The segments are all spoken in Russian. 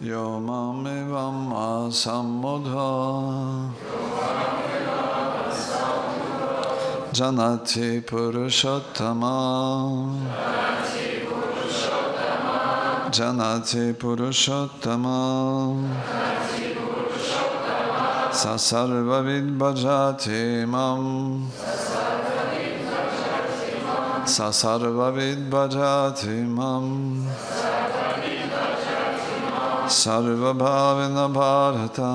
Yomamivam asamudha Janati Purushottama Janati Purushottama Janati Purushottama Sasarvavid bhajati mam Sasarvavid bhajati mam Sarvabhavina Bharata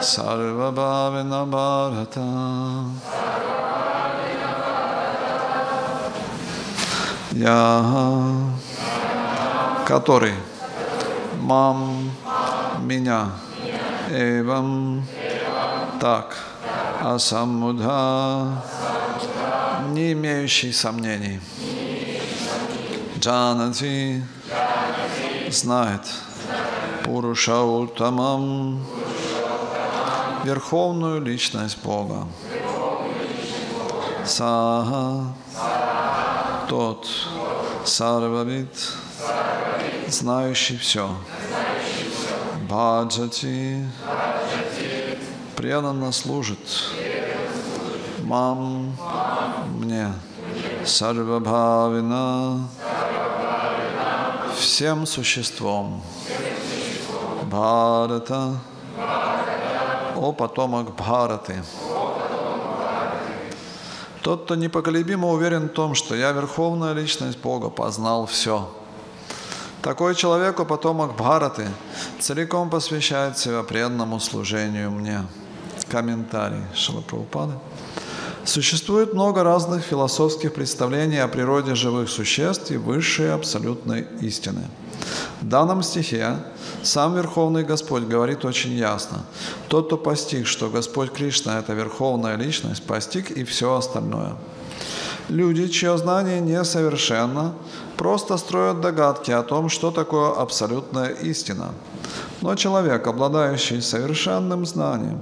Sarvabhavina Bharata Я, который, мам, меня, эвам, так, асаммудха, не имеющий сомнений. Джанати. Знает. Пурушаутамам, верховную личность Бога. Саха, тот, Сарвавит, знающий все. Баджати, преданно служит. Мам, мне. Сарвабхавина, всем существом. Бхарата, о потомок Бхараты. Тот, кто непоколебимо уверен в том, что я верховная личность Бога, познал все. Такой человек, о потомок Бхараты, целиком посвящает себя преданному служению мне. Комментарий Шила Прабхупады. Существует много разных философских представлений о природе живых существ и высшей абсолютной истины. В данном стихе сам Верховный Господь говорит очень ясно. Тот, кто постиг, что Господь Кришна – это Верховная Личность, постиг и все остальное. Люди, чье знание несовершенно, просто строят догадки о том, что такое абсолютная истина. Но человек, обладающий совершенным знанием,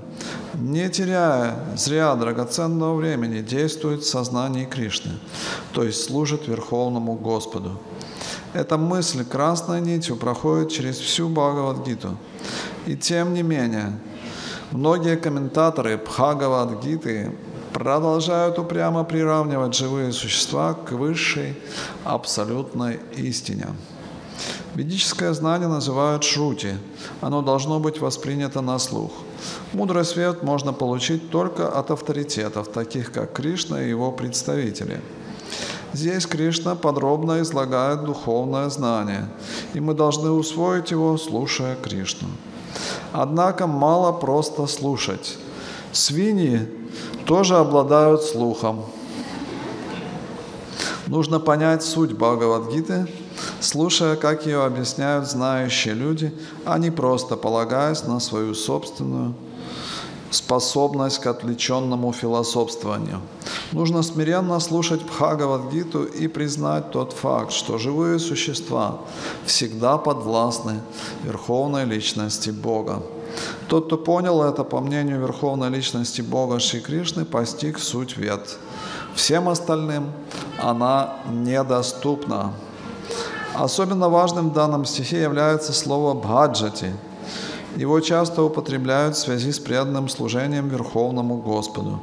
не теряя зря драгоценного времени, действует в сознании Кришны, то есть служит Верховному Господу. Эта мысль красной нитью проходит через всю Бхагавадгиту. И тем не менее, многие комментаторы Бхагавадгиты продолжают упрямо приравнивать живые существа к высшей абсолютной истине. Ведическое знание называют шрути. Оно должно быть воспринято на слух. Мудрый свет можно получить только от авторитетов, таких как Кришна и его представители. Здесь Кришна подробно излагает духовное знание, и мы должны усвоить его, слушая Кришну. Однако мало просто слушать. Свиньи тоже обладают слухом. Нужно понять суть Бхагавадгиты, слушая, как ее объясняют знающие люди, а не просто полагаясь на свою собственную способность к отвлеченному философствованию. Нужно смиренно слушать Бхагавадгиту и признать тот факт, что живые существа всегда подвластны Верховной Личности Бога. Тот, кто понял это, по мнению Верховной Личности Бога Шри Кришны, постиг суть вет. Всем остальным она недоступна. Особенно важным в данном стихе является слово «бхаджати». Его часто употребляют в связи с преданным служением Верховному Господу.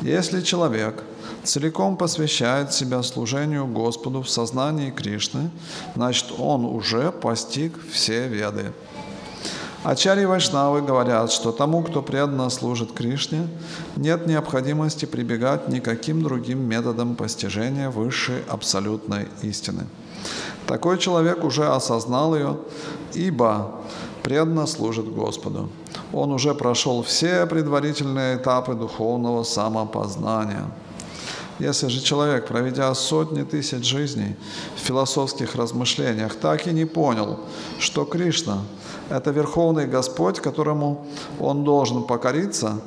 Если человек целиком посвящает себя служению Господу в сознании Кришны, значит он уже постиг все веды. Ачари Вайшнавы говорят, что тому, кто преданно служит Кришне, нет необходимости прибегать никаким другим методом постижения высшей абсолютной истины. Такой человек уже осознал ее, ибо преданно служит Господу. Он уже прошел все предварительные этапы духовного самопознания. Если же человек, проведя сотни тысяч жизней в философских размышлениях, так и не понял, что Кришна – это Верховный Господь, которому он должен покориться,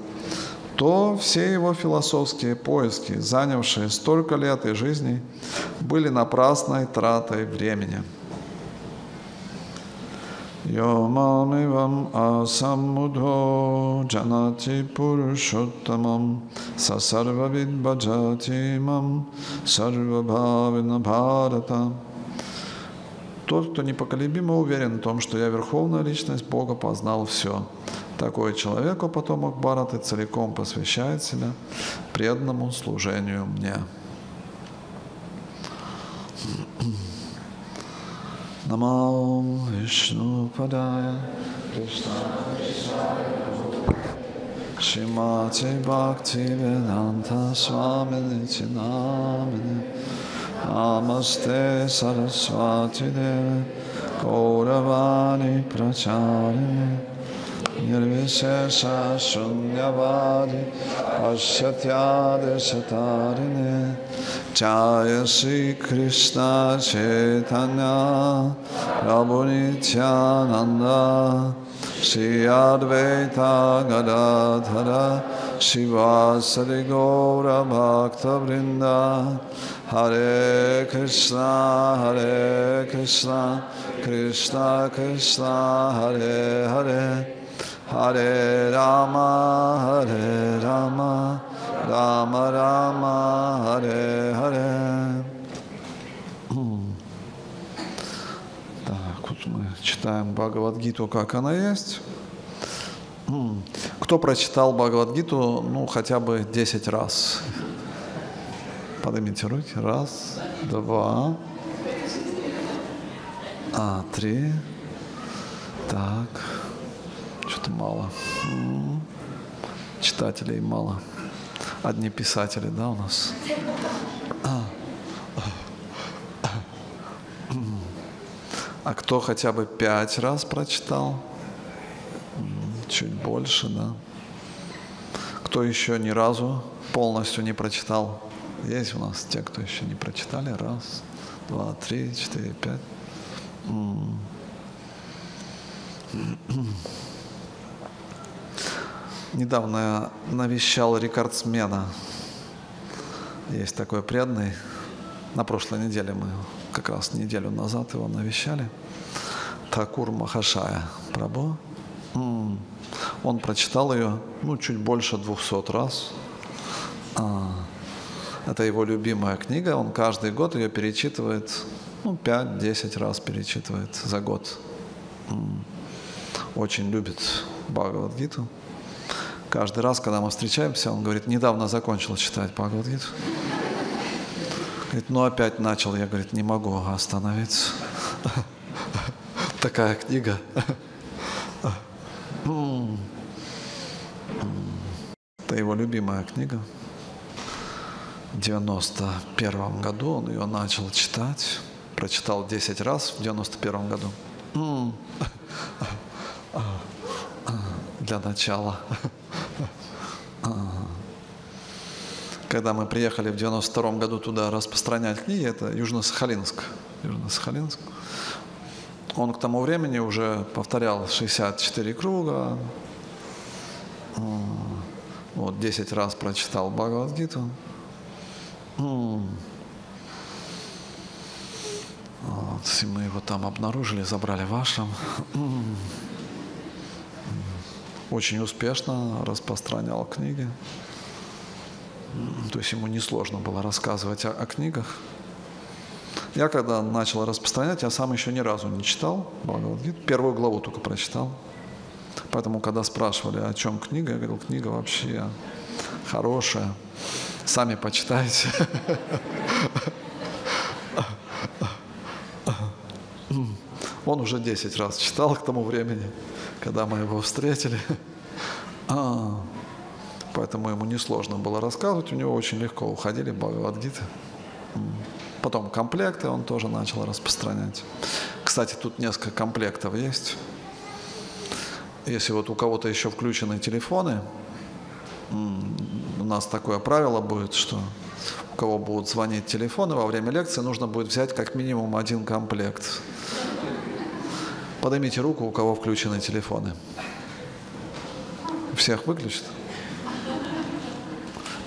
то все его философские поиски, занявшие столько лет и жизней, были напрасной тратой времени – mamivam asamudho janati purushottamam sasarvavid bhajati mam sarvabhavina bharata. Тот, кто непоколебимо уверен в том, что я Верховная Личность Бога, познал все. Такой человеку потомок Бараты целиком посвящает себя преданному служению мне. Намо Вишну Падая Кришна Шимати Бхакти Веданта Свамини Чинамини Namaste Saraswati Deva Gauravani Pracharine Nirvishesha Shunyavadi Asyatyade Satarine Jayasi Krishna Chaitanya Prabhu Nityananda Sri Advaita Gadadhara Shivasari Gaura Bhakta Vrinda Hare Krishna Hare Krishna Krishna Krishna Hare Hare Hare Rama, Hare Rama, Rama Rama, Hare Hare. Так, вот мы читаем Бхагавадгиту, как она есть. Кто прочитал Бхагавадгиту, ну, хотя бы 10 раз? Поднимите руки. Раз, два, а, три. Так. Что-то мало. Читателей мало. Одни писатели, да, у нас? А кто хотя бы пять раз прочитал? Чуть больше, да. Кто еще ни разу полностью не прочитал? Есть у нас те, кто еще не прочитали? Раз, два, три, четыре, пять. Недавно я навещал рекордсмена. Есть такой преданный. На прошлой неделе мы как раз неделю назад его навещали. Такур Махашая Прабу. Он прочитал ее ну, чуть больше двухсот раз. Это его любимая книга. Он каждый год ее перечитывает, ну, 5-10 раз перечитывает за год. Очень любит Бхагавадгиту. Каждый раз, когда мы встречаемся, он говорит, недавно закончил читать Бхагавадгиту. Говорит, ну опять начал. Я, говорит, не могу остановиться. Такая книга. Это его любимая книга. В 91 году он ее начал читать. Прочитал 10 раз в 91 году. Для начала. Когда мы приехали в 92 году туда распространять книги, это Южно-Сахалинск. Южно-Сахалинск. Он к тому времени уже повторял 64 круга, вот 10 раз прочитал Бхагавадгиту. Вот, и мы его там обнаружили, забрали вашим. Очень успешно распространял книги. То есть ему несложно было рассказывать о, о книгах. Я когда начал распространять, я сам еще ни разу не читал Бхагавадгиту. Первую главу только прочитал. Поэтому, когда спрашивали, о чем книга, я говорил, книга вообще хорошая. Сами почитайте. Он уже 10 раз читал к тому времени, когда мы его встретили. А, поэтому ему несложно было рассказывать, у него очень легко уходили Бхагавадгиты. Потом комплекты он тоже начал распространять. Кстати, тут несколько комплектов есть. Если вот у кого-то еще включены телефоны, нас такое правило будет, что у кого будут звонить телефоны во время лекции, нужно будет взять как минимум один комплект. Поднимите руку, у кого включены телефоны. Всех выключат?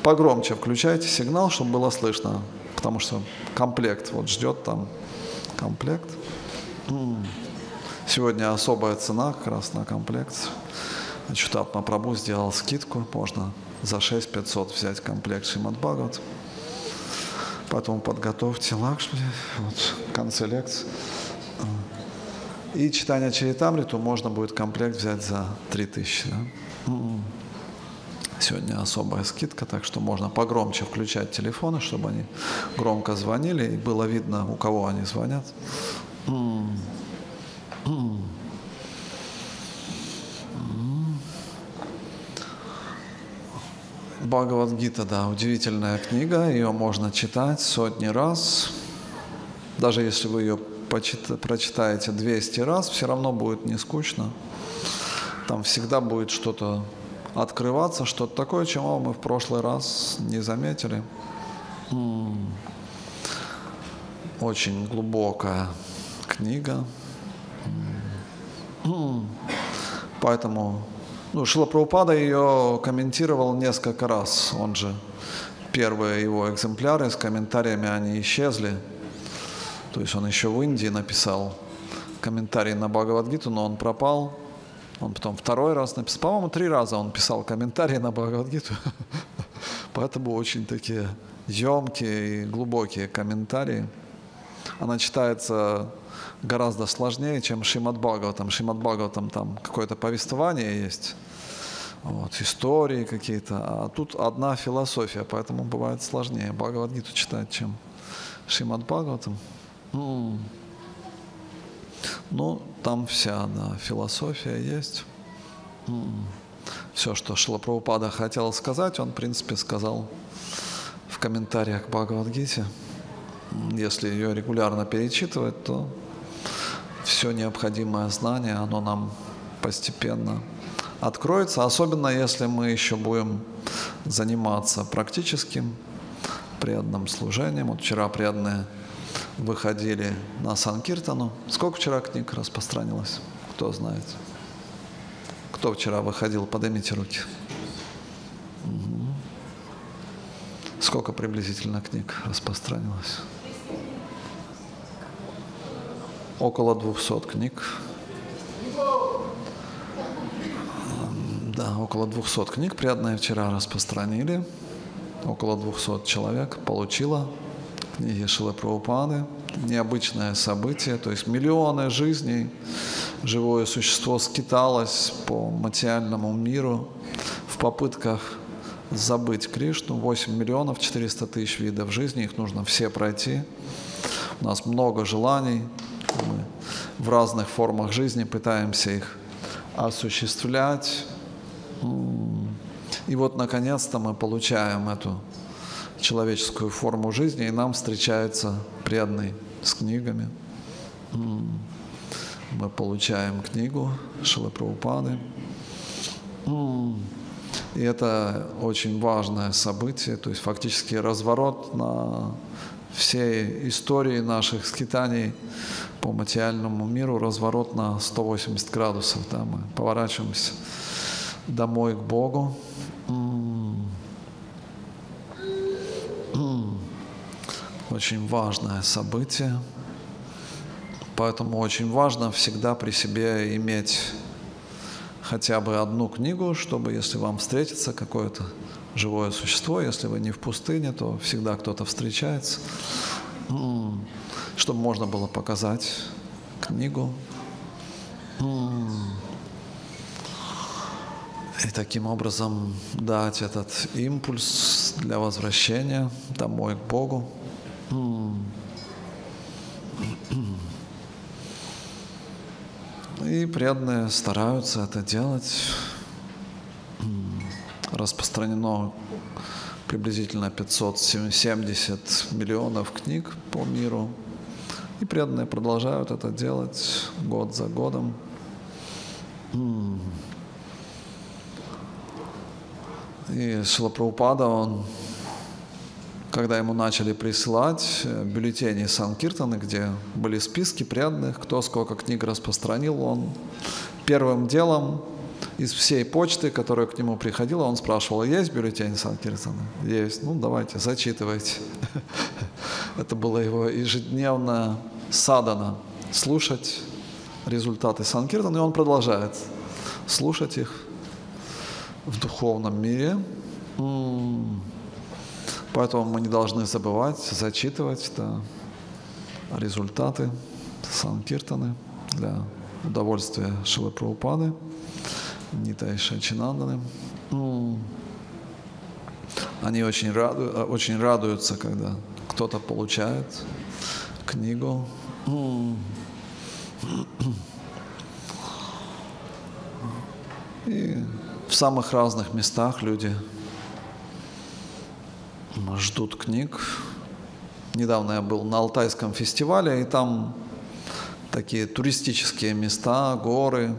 Погромче включайте сигнал, чтобы было слышно, потому что комплект вот ждет там комплект. Сегодня особая цена как раз на комплект. Чутат Мапрабу сделал скидку, можно за 6 500 взять комплект Шимат Бхагават. Потом подготовьте Лакшми, вот, в конце лекции. И читание Чаритамриту можно будет комплект взять за 3000. Да? М-м. Сегодня особая скидка, так что можно погромче включать телефоны, чтобы они громко звонили, и было видно, у кого они звонят. М-м. М-м. Бхагавадгита, да, удивительная книга, ее можно читать сотни раз. Даже если вы ее прочитаете 200 раз, все равно будет не скучно. Там всегда будет что-то открываться, что-то такое, чего мы в прошлый раз не заметили. Очень глубокая книга. Поэтому ну, Шила Прабхупада ее комментировал несколько раз. Он же первые его экземпляры с комментариями, они исчезли. То есть он еще в Индии написал комментарий на Бхагавадгиту, но он пропал. Он потом второй раз написал. По-моему, три раза он писал комментарии на Бхагавадгиту. Поэтому очень такие емкие и глубокие комментарии. Она читается гораздо сложнее, чем Шимат Бхагаватам. Шимат Бхагаватам там какое-то повествование есть, вот, истории какие-то, а тут одна философия, поэтому бывает сложнее Бхагавадгиту читать, чем Шимат Бхагаватам. Ну, там вся да, философия есть. Все, что Шлапрабхупада хотел сказать, он, в принципе, сказал в комментариях к Бхагавадгите. Если ее регулярно перечитывать, то все необходимое знание, оно нам постепенно откроется, особенно если мы еще будем заниматься практическим преданным служением. Вот вчера преданные выходили на Санкиртану. Сколько вчера книг распространилось? Кто знает? Кто вчера выходил? Поднимите руки. Угу. Сколько приблизительно книг распространилось? Около 200 книг. Да, около 200 книг приятные вчера распространили. Около 200 человек получило книги Шилы Прабхупады. Необычное событие, то есть миллионы жизней живое существо скиталось по материальному миру в попытках забыть Кришну. 8 миллионов 400 тысяч видов жизни, их нужно все пройти. У нас много желаний, мы в разных формах жизни пытаемся их осуществлять. И вот, наконец-то, мы получаем эту человеческую форму жизни, и нам встречается преданный с книгами. Мы получаем книгу Шилы Прабхупады. И это очень важное событие, то есть фактически разворот на всей истории наших скитаний по материальному миру разворот на 180 градусов. Да, мы поворачиваемся домой к Богу. Очень важное событие. Поэтому очень важно всегда при себе иметь хотя бы одну книгу, чтобы, если вам встретится какое-то живое существо, если вы не в пустыне, то всегда кто-то встречается чтобы можно было показать книгу. И таким образом дать этот импульс для возвращения домой к Богу. И преданные стараются это делать. Распространено приблизительно 570 миллионов книг по миру. И преданные продолжают это делать год за годом. И Шилапраупада, он, когда ему начали присылать э, бюллетени Санкиртаны, где были списки преданных, кто сколько книг распространил, он первым делом из всей почты, которая к нему приходила, он спрашивал, есть бюллетень Санкиртана? Есть. Ну, давайте, зачитывайте. Это было его ежедневно садана. Слушать результаты Санкиртана, и он продолжает слушать их в духовном мире. Поэтому мы не должны забывать, зачитывать да, результаты Санкиртаны для удовольствия Шилы Прабхупады, Нита и Шачинанданы. Они очень, раду, очень радуются, когда кто-то получает книгу. И в самых разных местах люди ждут книг. Недавно я был на Алтайском фестивале, и там такие туристические места, горы,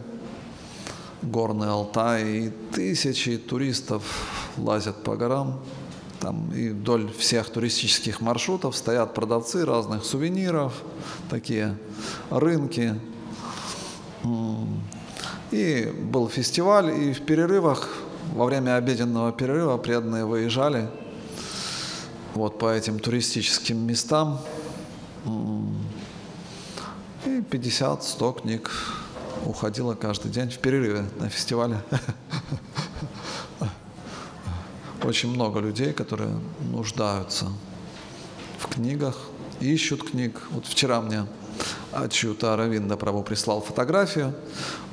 горный Алтай, и тысячи туристов лазят по горам. Там и вдоль всех туристических маршрутов стоят продавцы разных сувениров, такие рынки. И был фестиваль, и в перерывах, во время обеденного перерыва преданные выезжали вот по этим туристическим местам. И 50-100 книг уходило каждый день в перерыве на фестивале. Очень много людей, которые нуждаются в книгах, ищут книг. Вот вчера мне Ачута Равинда Прабу прислал фотографию.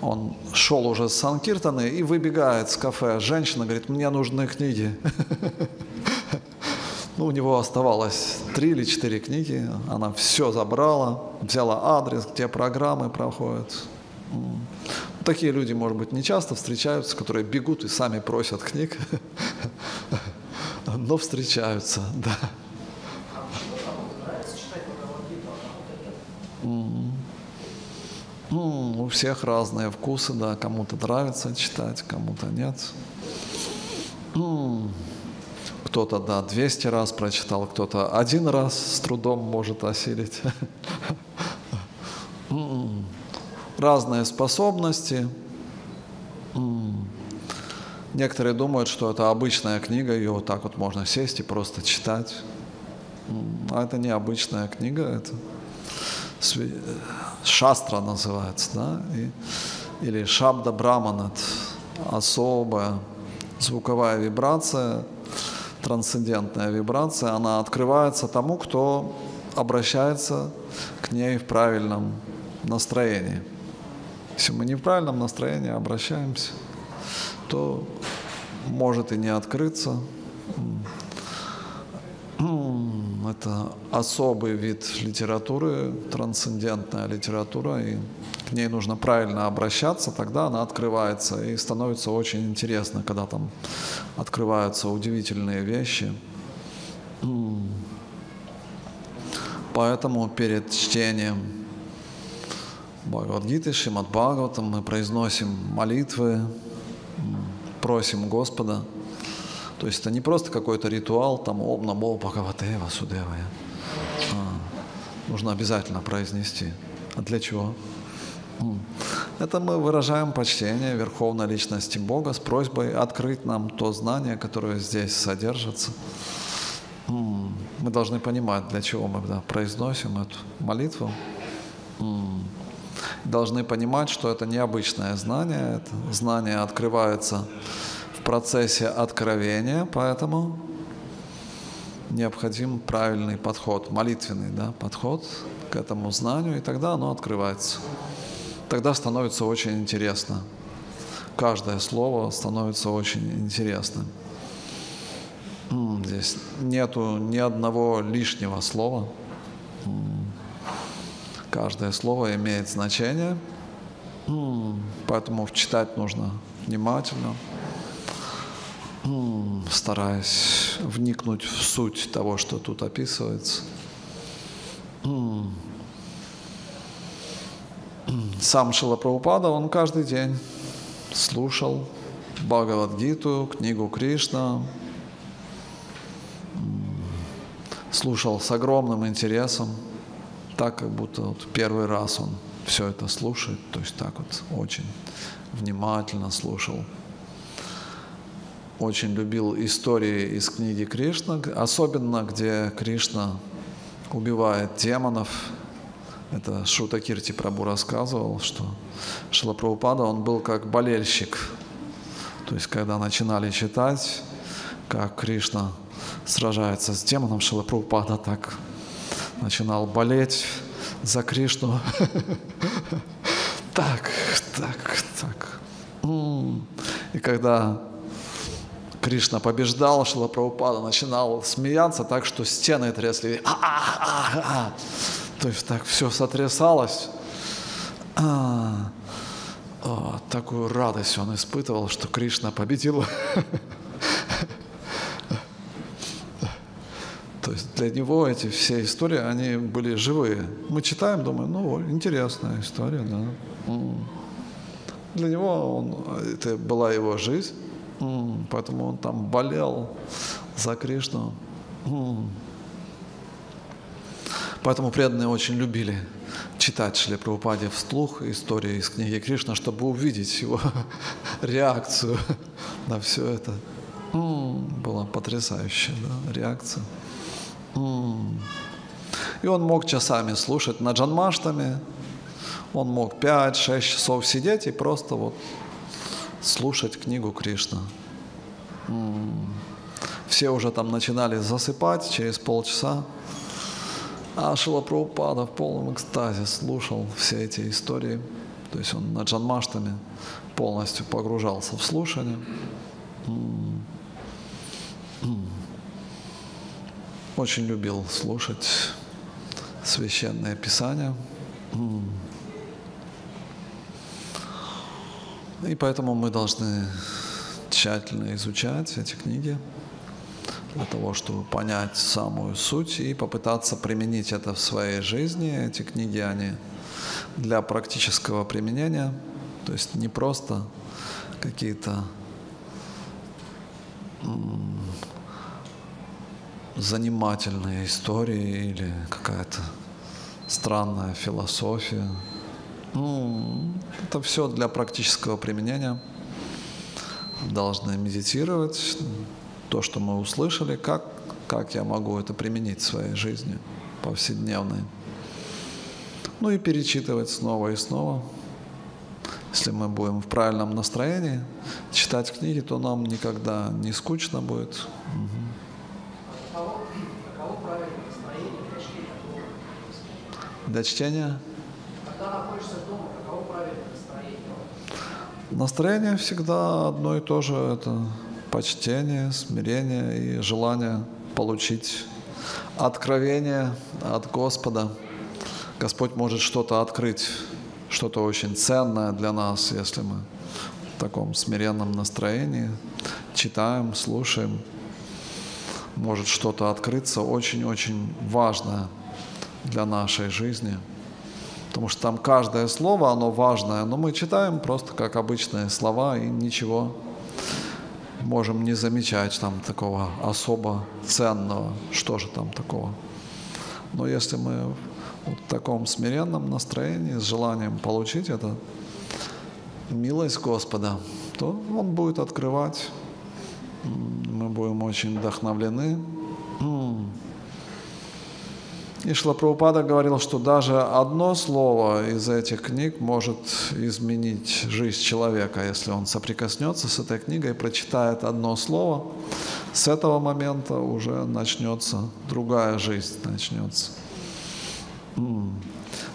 Он шел уже с Санкиртаны и выбегает с кафе. Женщина говорит, мне нужны книги. Ну, у него оставалось три или четыре книги. Она все забрала, взяла адрес, где программы проходят. Такие люди, может быть, не часто встречаются, которые бегут и сами просят книг, но встречаются, да. У всех разные вкусы, да, кому-то нравится читать, кому-то нет. Кто-то, да, 200 раз прочитал, кто-то один раз с трудом может осилить. Разные способности. Некоторые думают, что это обычная книга, ее вот так вот можно сесть и просто читать. А это не обычная книга, это шастра называется, да, и, или шабда браман, это особая звуковая вибрация, трансцендентная вибрация, она открывается тому, кто обращается к ней в правильном настроении. Если мы не в правильном настроении обращаемся, то может и не открыться. Это особый вид литературы, трансцендентная литература, и к ней нужно правильно обращаться, тогда она открывается и становится очень интересно, когда там открываются удивительные вещи. Поэтому перед чтением Бхагавадгиты, Шимад Бхагаватам мы произносим молитвы, просим Господа. То есть это не просто какой-то ритуал, там Ом Намо Бхагавате Васудевая. А, нужно обязательно произнести. А для чего? Это мы выражаем почтение Верховной Личности Бога с просьбой открыть нам то знание, которое здесь содержится. Мы должны понимать, для чего мы да, произносим эту молитву. Должны понимать, что это необычное знание, это знание открывается в процессе откровения, поэтому необходим правильный подход, молитвенный да, подход к этому знанию, и тогда оно открывается тогда становится очень интересно. Каждое слово становится очень интересным. Здесь нету ни одного лишнего слова. Каждое слово имеет значение, поэтому читать нужно внимательно, стараясь вникнуть в суть того, что тут описывается. Сам Шила Прабхупада, он каждый день слушал Бхагавадгиту, книгу Кришна, слушал с огромным интересом, так как будто вот первый раз он все это слушает, то есть так вот очень внимательно слушал. Очень любил истории из книги Кришна, особенно где Кришна убивает демонов, Это Шута Кирти Прабу рассказывал, что Шила Прабхупада, он был как болельщик. То есть, когда начинали читать, как Кришна сражается с демоном, Шила Прабхупада так начинал болеть за Кришну. Так, так, так. И когда Кришна побеждал, Шила Прабхупада начинал смеяться так, что стены трясли. А-а-а-а. То есть так все сотрясалось. А, такую радость он испытывал, что Кришна победил. То есть для него эти все истории, они были живые. Мы читаем, думаем, ну, интересная история, да. Для него он, это была его жизнь, поэтому он там болел за Кришну. Поэтому преданные очень любили читать Шли Прабхупаде вслух истории из книги Кришна, чтобы увидеть его реакцию на все это. Была потрясающая да, реакция. И он мог часами слушать на джанмаштами, он мог 5-6 часов сидеть и просто вот слушать книгу Кришна. Все уже там начинали засыпать через полчаса. А Шила в полном экстазе слушал все эти истории. То есть он на джанмаштами полностью погружался в слушание. Очень любил слушать священное писание. И поэтому мы должны тщательно изучать эти книги для того, чтобы понять самую суть и попытаться применить это в своей жизни. Эти книги, они для практического применения, то есть не просто какие-то занимательные истории или какая-то странная философия. Ну, это все для практического применения. Должны медитировать, то, что мы услышали, как, как я могу это применить в своей жизни повседневной. Ну и перечитывать снова и снова. Если мы будем в правильном настроении читать книги, то нам никогда не скучно будет. Угу. Для чтения? Когда находишься дома, каково правильное настроение? Настроение всегда одно и то же. Это почтение, смирение и желание получить откровение от Господа. Господь может что-то открыть, что-то очень ценное для нас, если мы в таком смиренном настроении читаем, слушаем. Может что-то открыться очень-очень важное для нашей жизни. Потому что там каждое слово, оно важное, но мы читаем просто как обычные слова и ничего можем не замечать там такого особо ценного, что же там такого. Но если мы в таком смиренном настроении, с желанием получить это, милость Господа, то Он будет открывать, мы будем очень вдохновлены. И Шлапрабхупада говорил, что даже одно слово из этих книг может изменить жизнь человека, если он соприкоснется с этой книгой, прочитает одно слово, с этого момента уже начнется другая жизнь, начнется.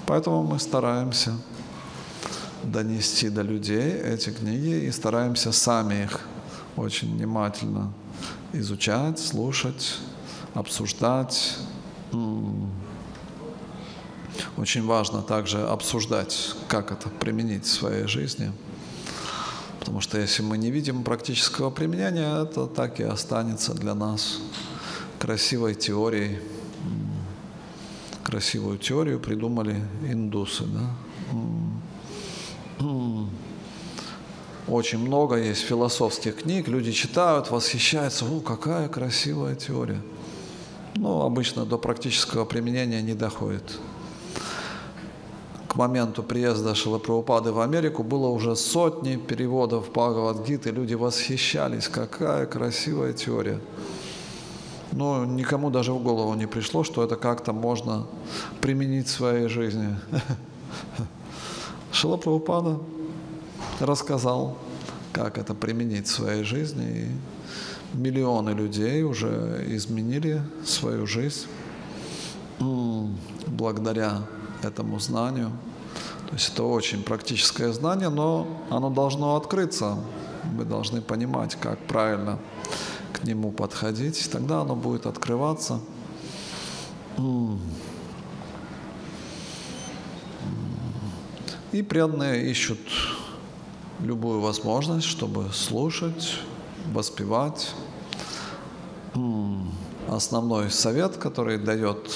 Поэтому мы стараемся донести до людей эти книги и стараемся сами их очень внимательно изучать, слушать, обсуждать, очень важно также обсуждать, как это применить в своей жизни. Потому что если мы не видим практического применения, это так и останется для нас красивой теорией. Красивую теорию придумали индусы. Да? Очень много есть философских книг, люди читают, восхищаются, о, какая красивая теория ну, обычно до практического применения не доходит. К моменту приезда Шилапрабхупады в Америку было уже сотни переводов Бхагавадгиты, люди восхищались, какая красивая теория. Но никому даже в голову не пришло, что это как-то можно применить в своей жизни. Шила Прабхупада рассказал, как это применить в своей жизни. И миллионы людей уже изменили свою жизнь благодаря этому знанию. То есть это очень практическое знание, но оно должно открыться. Мы должны понимать, как правильно к нему подходить, тогда оно будет открываться. И преданные ищут любую возможность, чтобы слушать, воспевать. Основной совет, который дает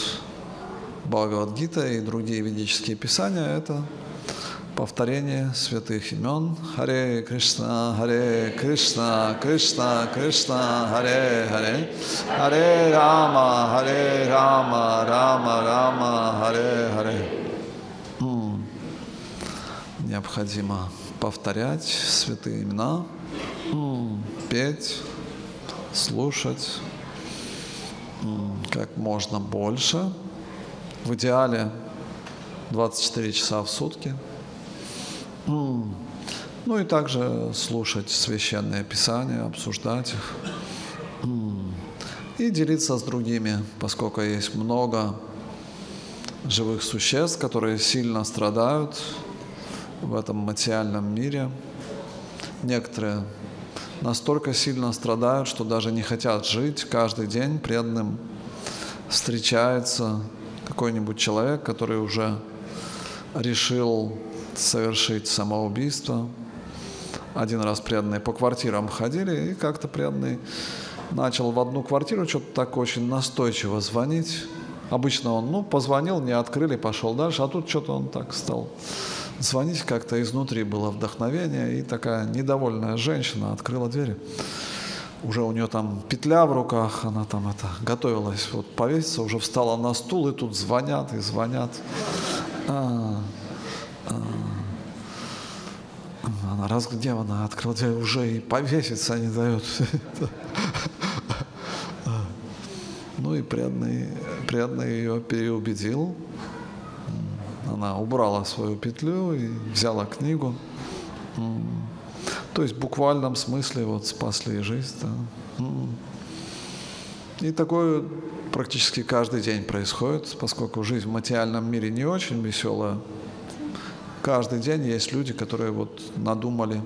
Бхагавадгита и другие ведические писания, это повторение святых имен. Харе Кришна, Харе Кришна, Кришна, Кришна, Харе Харе, Харе Рама, Харе Рама, Рама, Рама, Харе Харе. Необходимо повторять святые имена, петь, слушать как можно больше. В идеале 24 часа в сутки. Ну и также слушать священные писания, обсуждать их. И делиться с другими, поскольку есть много живых существ, которые сильно страдают в этом материальном мире. Некоторые настолько сильно страдают, что даже не хотят жить каждый день преданным. Встречается какой-нибудь человек, который уже решил совершить самоубийство. Один раз преданные по квартирам ходили, и как-то преданный начал в одну квартиру что-то так очень настойчиво звонить. Обычно он, ну, позвонил, не открыли, пошел дальше, а тут что-то он так стал звонить, как-то изнутри было вдохновение, и такая недовольная женщина открыла двери. Уже у нее там петля в руках, она там это готовилась вот повеситься, уже встала на стул, и тут звонят и звонят. А, а, она разгневана, открыла дверь, уже и повеситься не дает. Ну и преданный, преданный ее переубедил. Она убрала свою петлю и взяла книгу. То есть в буквальном смысле вот спасли жизнь. Да. И такое практически каждый день происходит, поскольку жизнь в материальном мире не очень веселая. Каждый день есть люди, которые вот надумали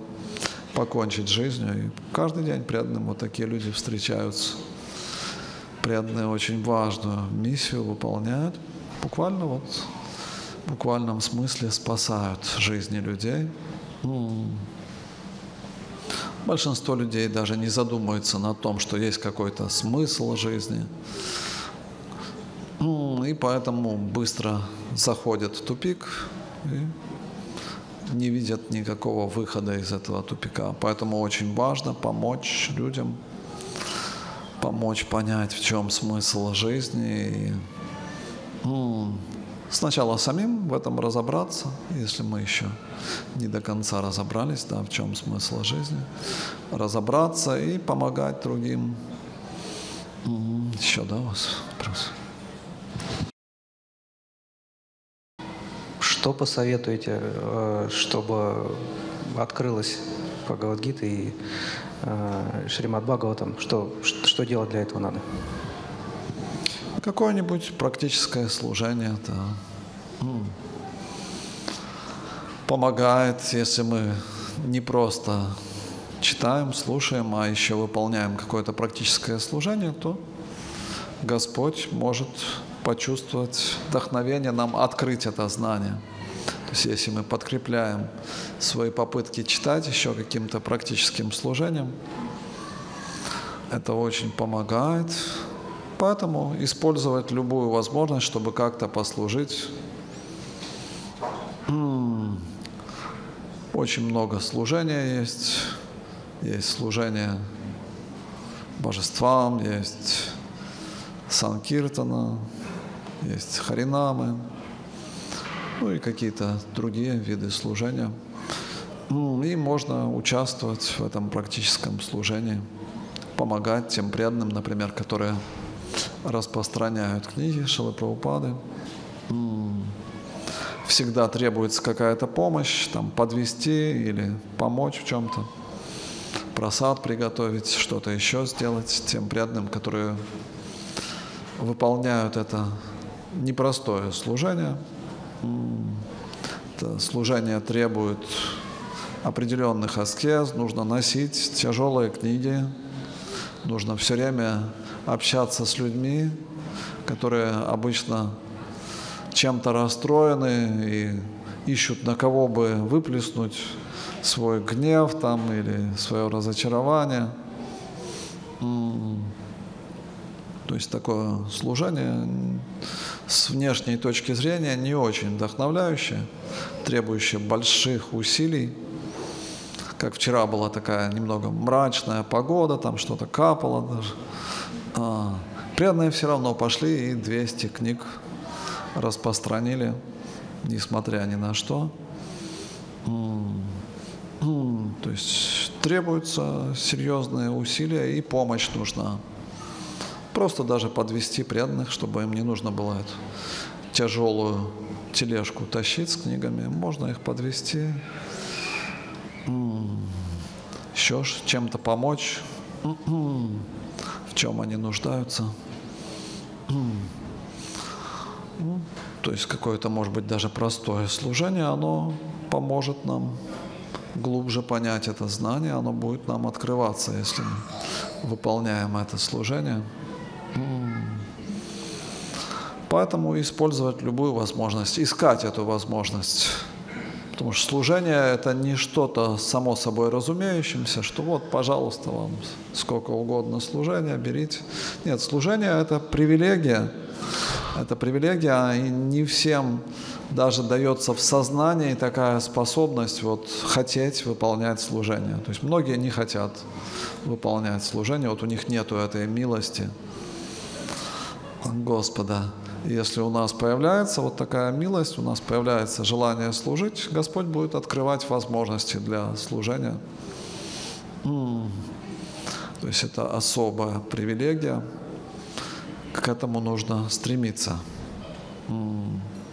покончить жизнью. И каждый день преданным вот такие люди встречаются. Преданные очень важную миссию выполняют. Буквально вот в буквальном смысле спасают жизни людей. Большинство людей даже не задумываются на том, что есть какой-то смысл жизни. И поэтому быстро заходят в тупик и не видят никакого выхода из этого тупика. Поэтому очень важно помочь людям, помочь понять, в чем смысл жизни. И, Сначала самим в этом разобраться, если мы еще не до конца разобрались, да, в чем смысл жизни, разобраться и помогать другим. Еще, да, у вас вопрос? Что посоветуете, э, чтобы открылась Бхагавадгита и Шримад Бхагаватам? Что, что делать для этого надо? Какое-нибудь практическое служение, да. Помогает, если мы не просто читаем, слушаем, а еще выполняем какое-то практическое служение, то Господь может почувствовать вдохновение нам открыть это знание. То есть если мы подкрепляем свои попытки читать еще каким-то практическим служением, это очень помогает Поэтому использовать любую возможность, чтобы как-то послужить. Очень много служения есть. Есть служение божествам, есть санкиртана, есть харинамы, ну и какие-то другие виды служения. И можно участвовать в этом практическом служении, помогать тем преданным, например, которые распространяют книги Шилы Прабхупады. Всегда требуется какая-то помощь, там, подвести или помочь в чем-то, просад приготовить, что-то еще сделать тем преданным, которые выполняют это непростое служение. Это служение требует определенных аскез, нужно носить тяжелые книги, нужно все время общаться с людьми, которые обычно чем-то расстроены и ищут на кого бы выплеснуть свой гнев там или свое разочарование. То есть такое служение с внешней точки зрения не очень вдохновляющее, требующее больших усилий. Как вчера была такая немного мрачная погода, там что-то капало даже. А, преданные все равно пошли и 200 книг распространили, несмотря ни на что. То есть требуются серьезные усилия и помощь нужна. Просто даже подвести преданных, чтобы им не нужно было эту тяжелую тележку тащить с книгами. Можно их подвести, еще чем-то помочь, в чем они нуждаются. Ну, то есть какое-то, может быть, даже простое служение, оно поможет нам глубже понять это знание, оно будет нам открываться, если мы выполняем это служение. Поэтому использовать любую возможность, искать эту возможность. Потому что служение – это не что-то само собой разумеющимся, что вот, пожалуйста, вам сколько угодно служения, берите. Нет, служение – это привилегия. Это привилегия, и не всем даже дается в сознании такая способность вот хотеть выполнять служение. То есть многие не хотят выполнять служение, вот у них нету этой милости Господа. Если у нас появляется вот такая милость, у нас появляется желание служить, Господь будет открывать возможности для служения. То есть это особая привилегия, к этому нужно стремиться.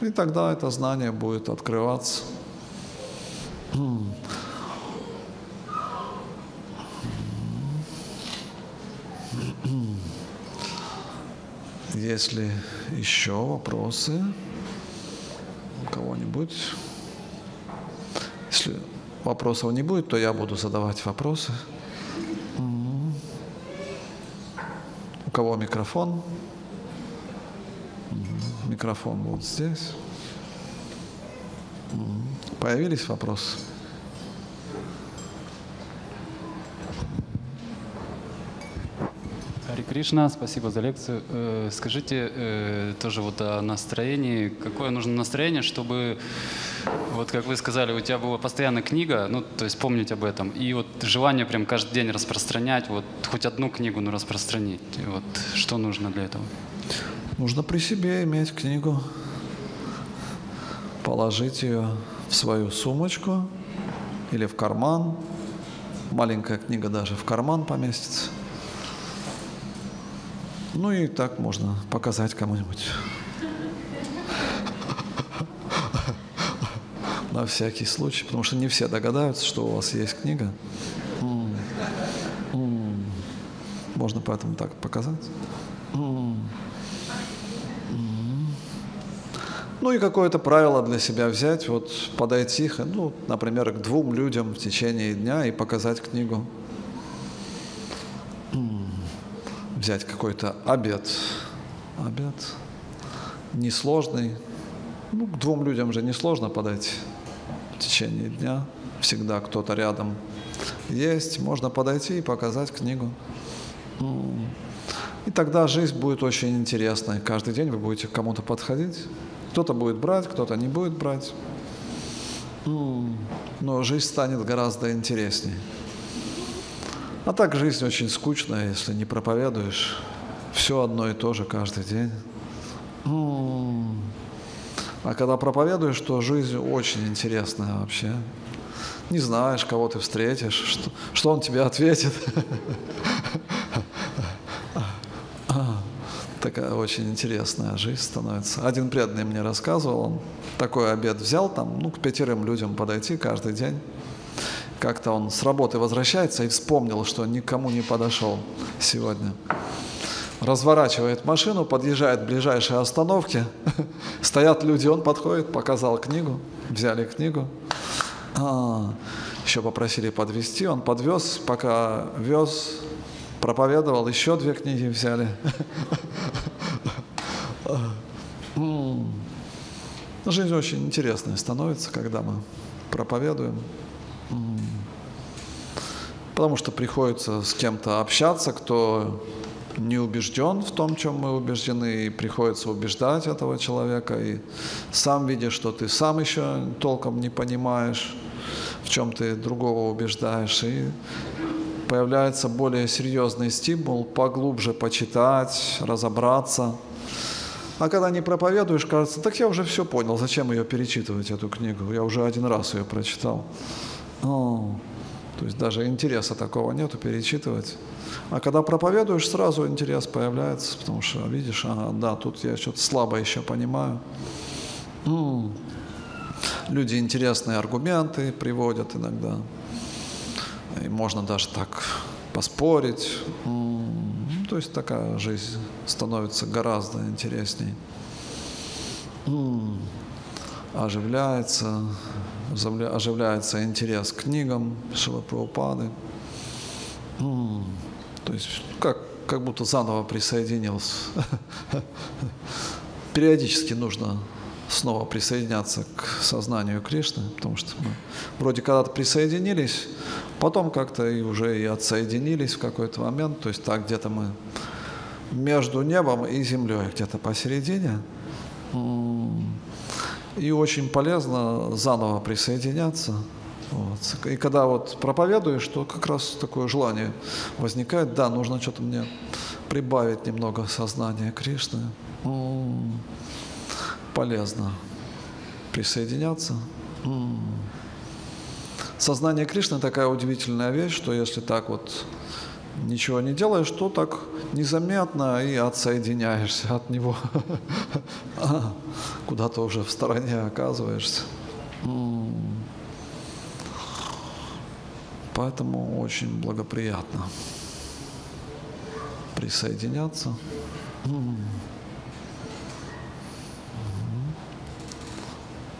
И тогда это знание будет открываться. Если еще вопросы у кого-нибудь? Если вопросов не будет, то я буду задавать вопросы. У кого микрофон? Микрофон вот здесь. Появились вопросы? Кришна, спасибо за лекцию. Э, скажите э, тоже вот о настроении. Какое нужно настроение, чтобы, вот как вы сказали, у тебя была постоянно книга, ну, то есть помнить об этом, и вот желание прям каждый день распространять, вот хоть одну книгу, ну, распространить. Вот что нужно для этого? Нужно при себе иметь книгу, положить ее в свою сумочку или в карман. Маленькая книга даже в карман поместится. Ну и так можно показать кому-нибудь. На всякий случай, потому что не все догадаются, что у вас есть книга. Можно поэтому так показать. Ну и какое-то правило для себя взять, вот подойти, ну, например, к двум людям в течение дня и показать книгу взять какой-то обед, обед несложный, ну, к двум людям же несложно подойти в течение дня, всегда кто-то рядом есть, можно подойти и показать книгу. И тогда жизнь будет очень интересной. Каждый день вы будете к кому-то подходить. Кто-то будет брать, кто-то не будет брать. Но жизнь станет гораздо интереснее. А так жизнь очень скучная, если не проповедуешь. Все одно и то же каждый день. А когда проповедуешь, то жизнь очень интересная вообще. Не знаешь, кого ты встретишь, что, что он тебе ответит. Такая очень интересная жизнь становится. Один преданный мне рассказывал, он такой обед взял там, ну, к пятерым людям подойти каждый день. Как-то он с работы возвращается и вспомнил, что никому не подошел сегодня. Разворачивает машину, подъезжает к ближайшей остановке. Стоят люди, он подходит, показал книгу, взяли книгу. А, еще попросили подвести, он подвез, пока вез, проповедовал, еще две книги взяли. Жизнь очень интересная становится, когда мы проповедуем. Потому что приходится с кем-то общаться, кто не убежден в том, чем мы убеждены, и приходится убеждать этого человека, и сам видишь, что ты сам еще толком не понимаешь, в чем ты другого убеждаешь, и появляется более серьезный стимул поглубже почитать, разобраться. А когда не проповедуешь, кажется, так я уже все понял, зачем ее перечитывать, эту книгу, я уже один раз ее прочитал. О, то есть даже интереса такого нету перечитывать. А когда проповедуешь, сразу интерес появляется, потому что видишь, ага, да, тут я что-то слабо еще понимаю. М-м. Люди интересные аргументы приводят иногда. И можно даже так поспорить. М-м. То есть такая жизнь становится гораздо интересней. М-м. Оживляется, оживляется интерес к книгам Шила Прабхупады. То есть как, как будто заново присоединился. Периодически нужно снова присоединяться к сознанию Кришны, потому что мы вроде когда-то присоединились, потом как-то и уже и отсоединились в какой-то момент, то есть так где-то мы между небом и землей, где-то посередине. И очень полезно заново присоединяться. Вот. И когда вот проповедуешь, то как раз такое желание возникает, да, нужно что-то мне прибавить немного сознания Кришны. М-м-м. Полезно присоединяться. М-м. Сознание Кришны такая удивительная вещь, что если так вот ничего не делаешь, то так незаметно и отсоединяешься от него. Куда-то уже в стороне оказываешься. Поэтому очень благоприятно присоединяться.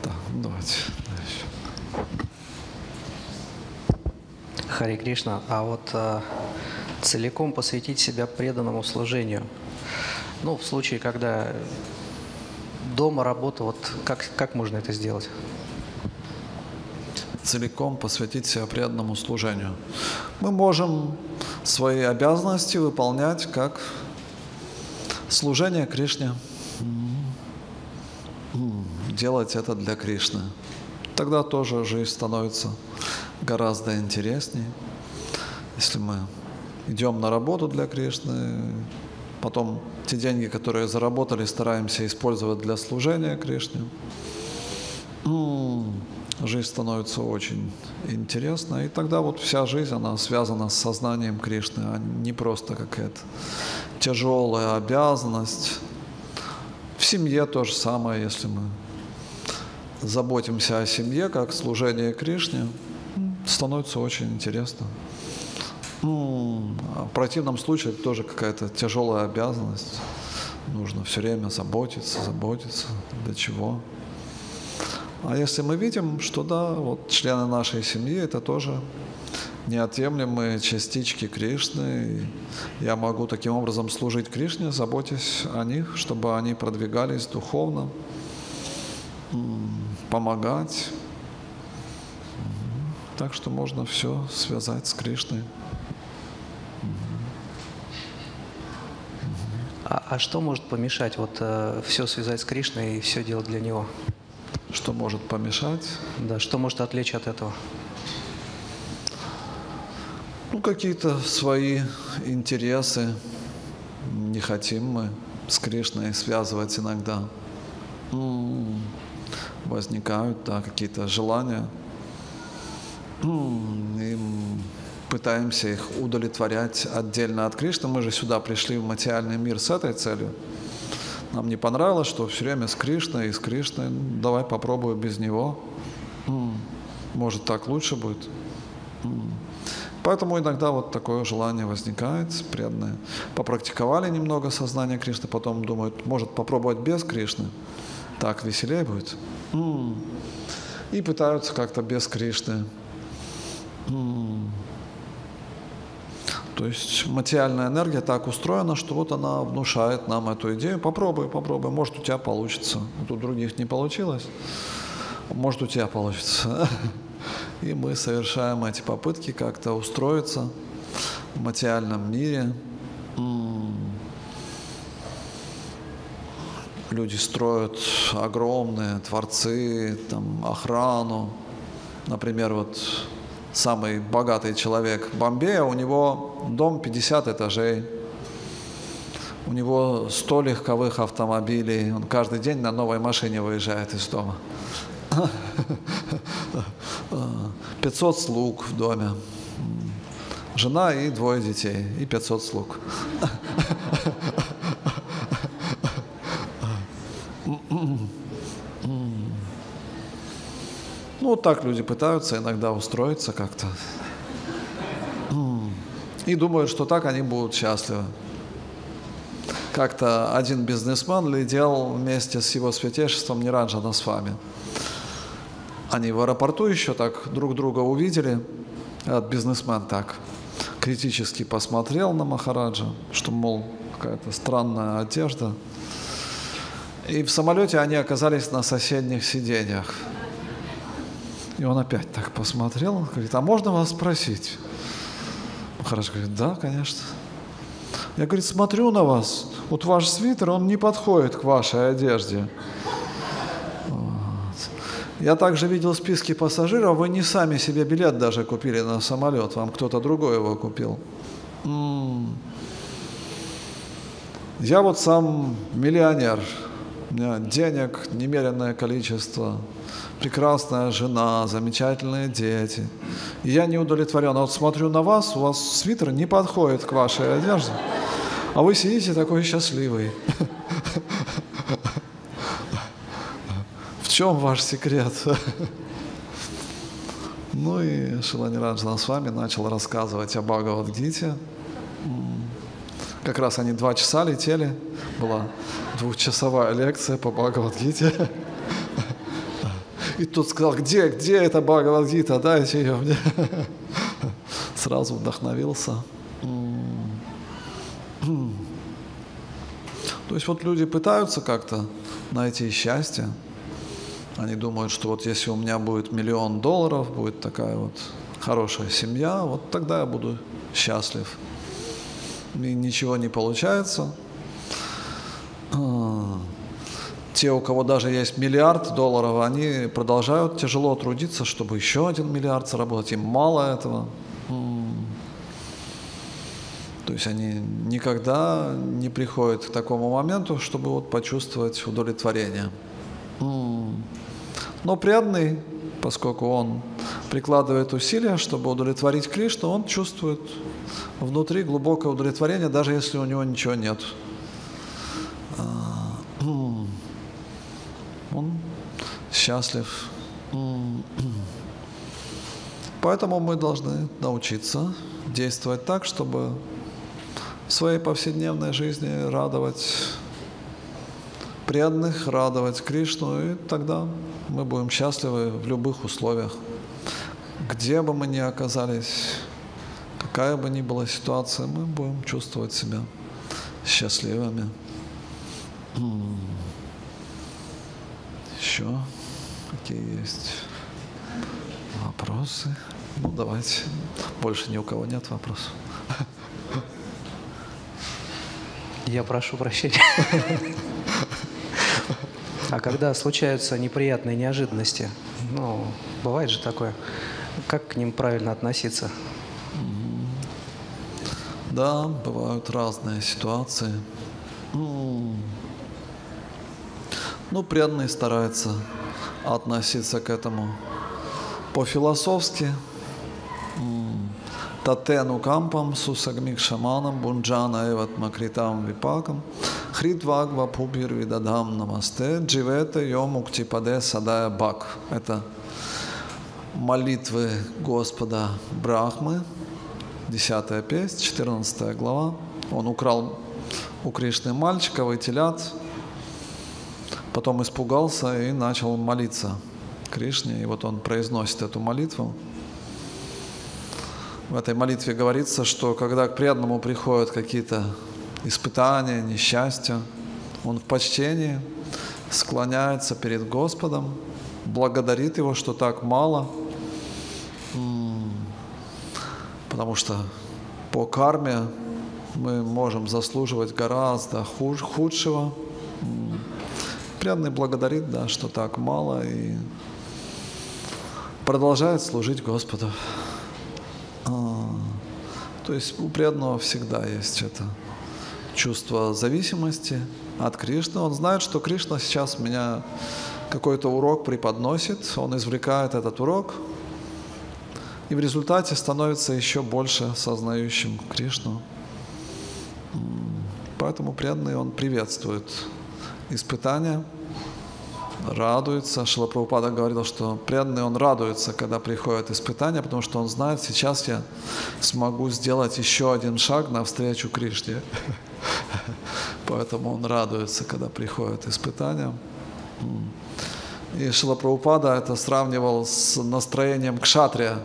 Так, давайте дальше. Хари Кришна, а вот а, целиком посвятить себя преданному служению. Ну, в случае, когда дома работа, вот как, как можно это сделать? Целиком посвятить себя преданному служению. Мы можем свои обязанности выполнять как служение Кришне. Делать это для Кришны. Тогда тоже жизнь становится гораздо интереснее. Если мы идем на работу для Кришны, потом те деньги, которые заработали, стараемся использовать для служения Кришне. Жизнь становится очень интересной, и тогда вот вся жизнь, она связана с сознанием Кришны, а не просто какая-то тяжелая обязанность. В семье то же самое, если мы заботимся о семье, как служение Кришне, становится очень интересно. Ну, в противном случае это тоже какая-то тяжелая обязанность. Нужно все время заботиться, заботиться. Для чего? А если мы видим, что да, вот члены нашей семьи это тоже неотъемлемые частички Кришны, я могу таким образом служить Кришне, заботясь о них, чтобы они продвигались духовно, помогать. Так что можно все связать с Кришной. А, а что может помешать вот э, все связать с Кришной и все делать для него? Что может помешать? Да, что может отвлечь от этого? Ну, какие-то свои интересы не хотим мы с Кришной связывать иногда. Ну, возникают, да, какие-то желания. И пытаемся их удовлетворять отдельно от Кришны. Мы же сюда пришли в материальный мир с этой целью. Нам не понравилось, что все время с Кришной и с Кришной. Давай попробую без него. Может, так лучше будет. Поэтому иногда вот такое желание возникает, преданные. Попрактиковали немного сознание Кришны, потом думают, может попробовать без Кришны. Так веселее будет. И пытаются как-то без Кришны. То есть материальная энергия так устроена, что вот она внушает нам эту идею. Попробуй, попробуй, может у тебя получится. Вот у других не получилось, может у тебя получится. И мы совершаем эти попытки как-то устроиться в материальном мире. Люди строят огромные творцы, там, охрану. Например, вот самый богатый человек Бомбея, у него дом 50 этажей, у него 100 легковых автомобилей, он каждый день на новой машине выезжает из дома. 500 слуг в доме, жена и двое детей, и 500 слуг. Ну, вот так люди пытаются иногда устроиться как-то. И думают, что так они будут счастливы. Как-то один бизнесмен летел вместе с его святейшеством Ниранджана с вами. Они в аэропорту еще так друг друга увидели. Этот бизнесмен так критически посмотрел на Махараджа, что, мол, какая-то странная одежда. И в самолете они оказались на соседних сиденьях. И он опять так посмотрел, говорит, а можно вас спросить? Махарадж говорит, да, конечно. Я, говорит, смотрю на вас, вот ваш свитер, он не подходит к вашей одежде. Я также видел списки пассажиров, вы не сами себе билет даже купили на самолет, вам кто-то другой его купил. Я вот сам миллионер, у меня денег немеренное количество, прекрасная жена, замечательные дети. И я не удовлетворен. А вот смотрю на вас, у вас свитер не подходит к вашей одежде, а вы сидите такой счастливый. В чем ваш секрет? Ну и Шилани Раджана с вами начал рассказывать о Бхагавадгите. Как раз они два часа летели, была двухчасовая лекция по Бхагавадгите. И тот сказал, где, где эта Бхагавадгита, дайте ее мне. Сразу вдохновился. То есть вот люди пытаются как-то найти счастье. Они думают, что вот если у меня будет миллион долларов, будет такая вот хорошая семья, вот тогда я буду счастлив. И ничего не получается. Те, у кого даже есть миллиард долларов, они продолжают тяжело трудиться, чтобы еще один миллиард заработать. Им мало этого. То есть они никогда не приходят к такому моменту, чтобы вот почувствовать удовлетворение. Но преданный, поскольку он прикладывает усилия, чтобы удовлетворить Кришну, он чувствует внутри глубокое удовлетворение, даже если у него ничего нет. Он счастлив. Поэтому мы должны научиться действовать так, чтобы в своей повседневной жизни радовать преданных, радовать Кришну, и тогда мы будем счастливы в любых условиях. Где бы мы ни оказались, какая бы ни была ситуация, мы будем чувствовать себя счастливыми. Еще какие есть вопросы? Ну, давайте. Больше ни у кого нет вопросов. Я прошу прощения. А когда случаются неприятные неожиданности, ну, бывает же такое, как к ним правильно относиться? Да, бывают разные ситуации. Ну, преданный старается относиться к этому по-философски, Татену кампам сусагмик шаманам бунджана эват макритам випакам хридвагва пубир видадам намасте дживете йомукти паде садая бак. Это молитвы Господа Брахмы, 10 песнь, 14 глава. Он украл у Кришны мальчика, вытелят, потом испугался и начал молиться Кришне. И вот он произносит эту молитву. В этой молитве говорится, что когда к преданному приходят какие-то испытания, несчастья, он в почтении склоняется перед Господом, благодарит Его, что так мало, потому что по карме мы можем заслуживать гораздо худшего. Преданный благодарит, да, что так мало и продолжает служить Господу. То есть у преданного всегда есть это чувство зависимости от Кришны. Он знает, что Кришна сейчас меня какой-то урок преподносит, он извлекает этот урок, и в результате становится еще больше сознающим Кришну. Поэтому преданный он приветствует испытания – радуется. Шилапрабхупада говорил, что преданный он радуется, когда приходят испытания, потому что он знает, сейчас я смогу сделать еще один шаг навстречу Кришне. Поэтому он радуется, когда приходят испытания. И Шилапрабхупада это сравнивал с настроением кшатрия.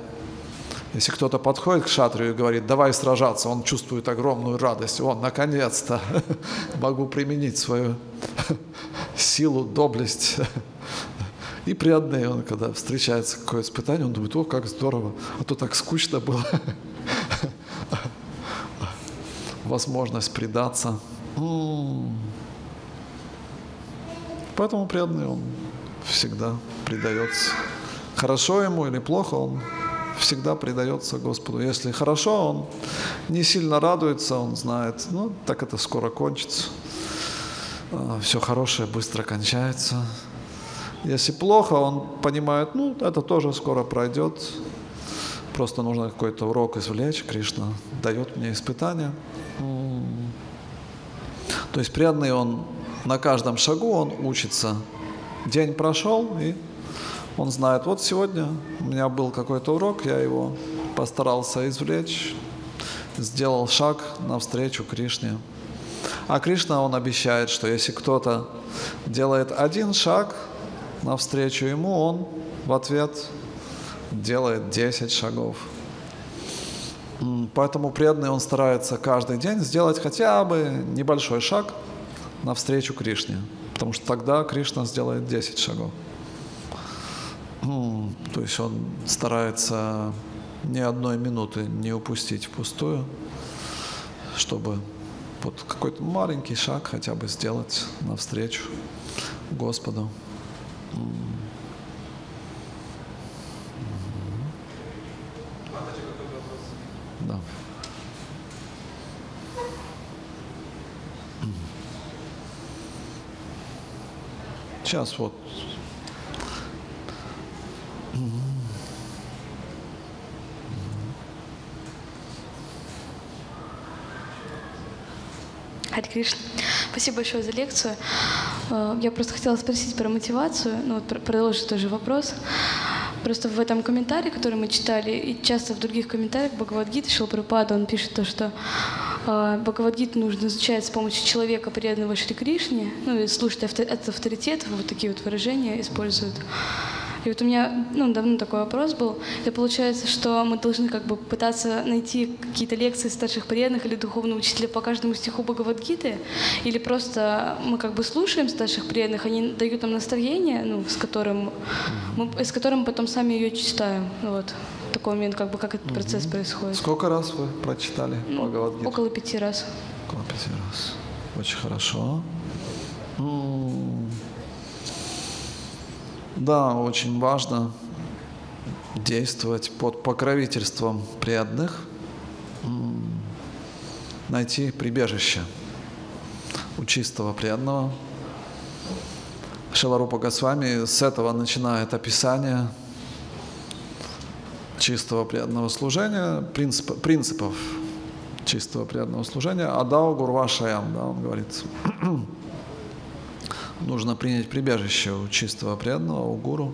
Если кто-то подходит к шатрию и говорит, давай сражаться, он чувствует огромную радость. Он, наконец-то, могу применить свою силу, доблесть. И преданный он, когда встречается какое испытание, он думает, о, как здорово, а то так скучно было. Возможность предаться. Поэтому преданный он всегда предается. Хорошо ему или плохо, он всегда предается Господу. Если хорошо, он не сильно радуется, он знает, ну, так это скоро кончится. А, Все хорошее быстро кончается. Если плохо, он понимает, ну, это тоже скоро пройдет. Просто нужно какой-то урок извлечь. Кришна дает мне испытания. То есть преданный он на каждом шагу он учится. День прошел, и он знает, вот сегодня у меня был какой-то урок, я его постарался извлечь, сделал шаг навстречу Кришне. А Кришна, он обещает, что если кто-то делает один шаг навстречу ему, он в ответ делает 10 шагов. Поэтому преданный он старается каждый день сделать хотя бы небольшой шаг навстречу Кришне, потому что тогда Кришна сделает 10 шагов. Ну, то есть он старается ни одной минуты не упустить впустую, чтобы вот какой-то маленький шаг хотя бы сделать навстречу Господу. Да. Сейчас вот Хари Кришна. Спасибо большое за лекцию. Э, я просто хотела спросить про мотивацию, ну вот продолжить тоже вопрос. Просто в этом комментарии, который мы читали, и часто в других комментариях Бхагавадгиты Шилпрапада, он пишет то, что э, нужно изучать с помощью человека, преданного Шри Кришне, ну и слушать от авторитетов, вот такие вот выражения используют. И вот у меня ну, давно такой вопрос был. Это получается, что мы должны как бы пытаться найти какие-то лекции старших преданных или духовного учителя по каждому стиху Бхагавадгиты, или просто мы как бы слушаем старших преданных, они дают нам настроение, ну, с которым мы, с которым потом сами ее читаем. Вот такой момент, как бы как этот процесс происходит. Сколько раз вы прочитали ну, Бхагавадгиту? Около пяти раз. Около пяти раз. Очень хорошо. Да, очень важно действовать под покровительством преданных, найти прибежище у чистого преданного. Шиларупа Госвами с этого начинает описание чистого преданного служения, принцип, принципов чистого преданного служения, Адау Гурва Шаям, да, он говорит, нужно принять прибежище у чистого преданного, у гуру,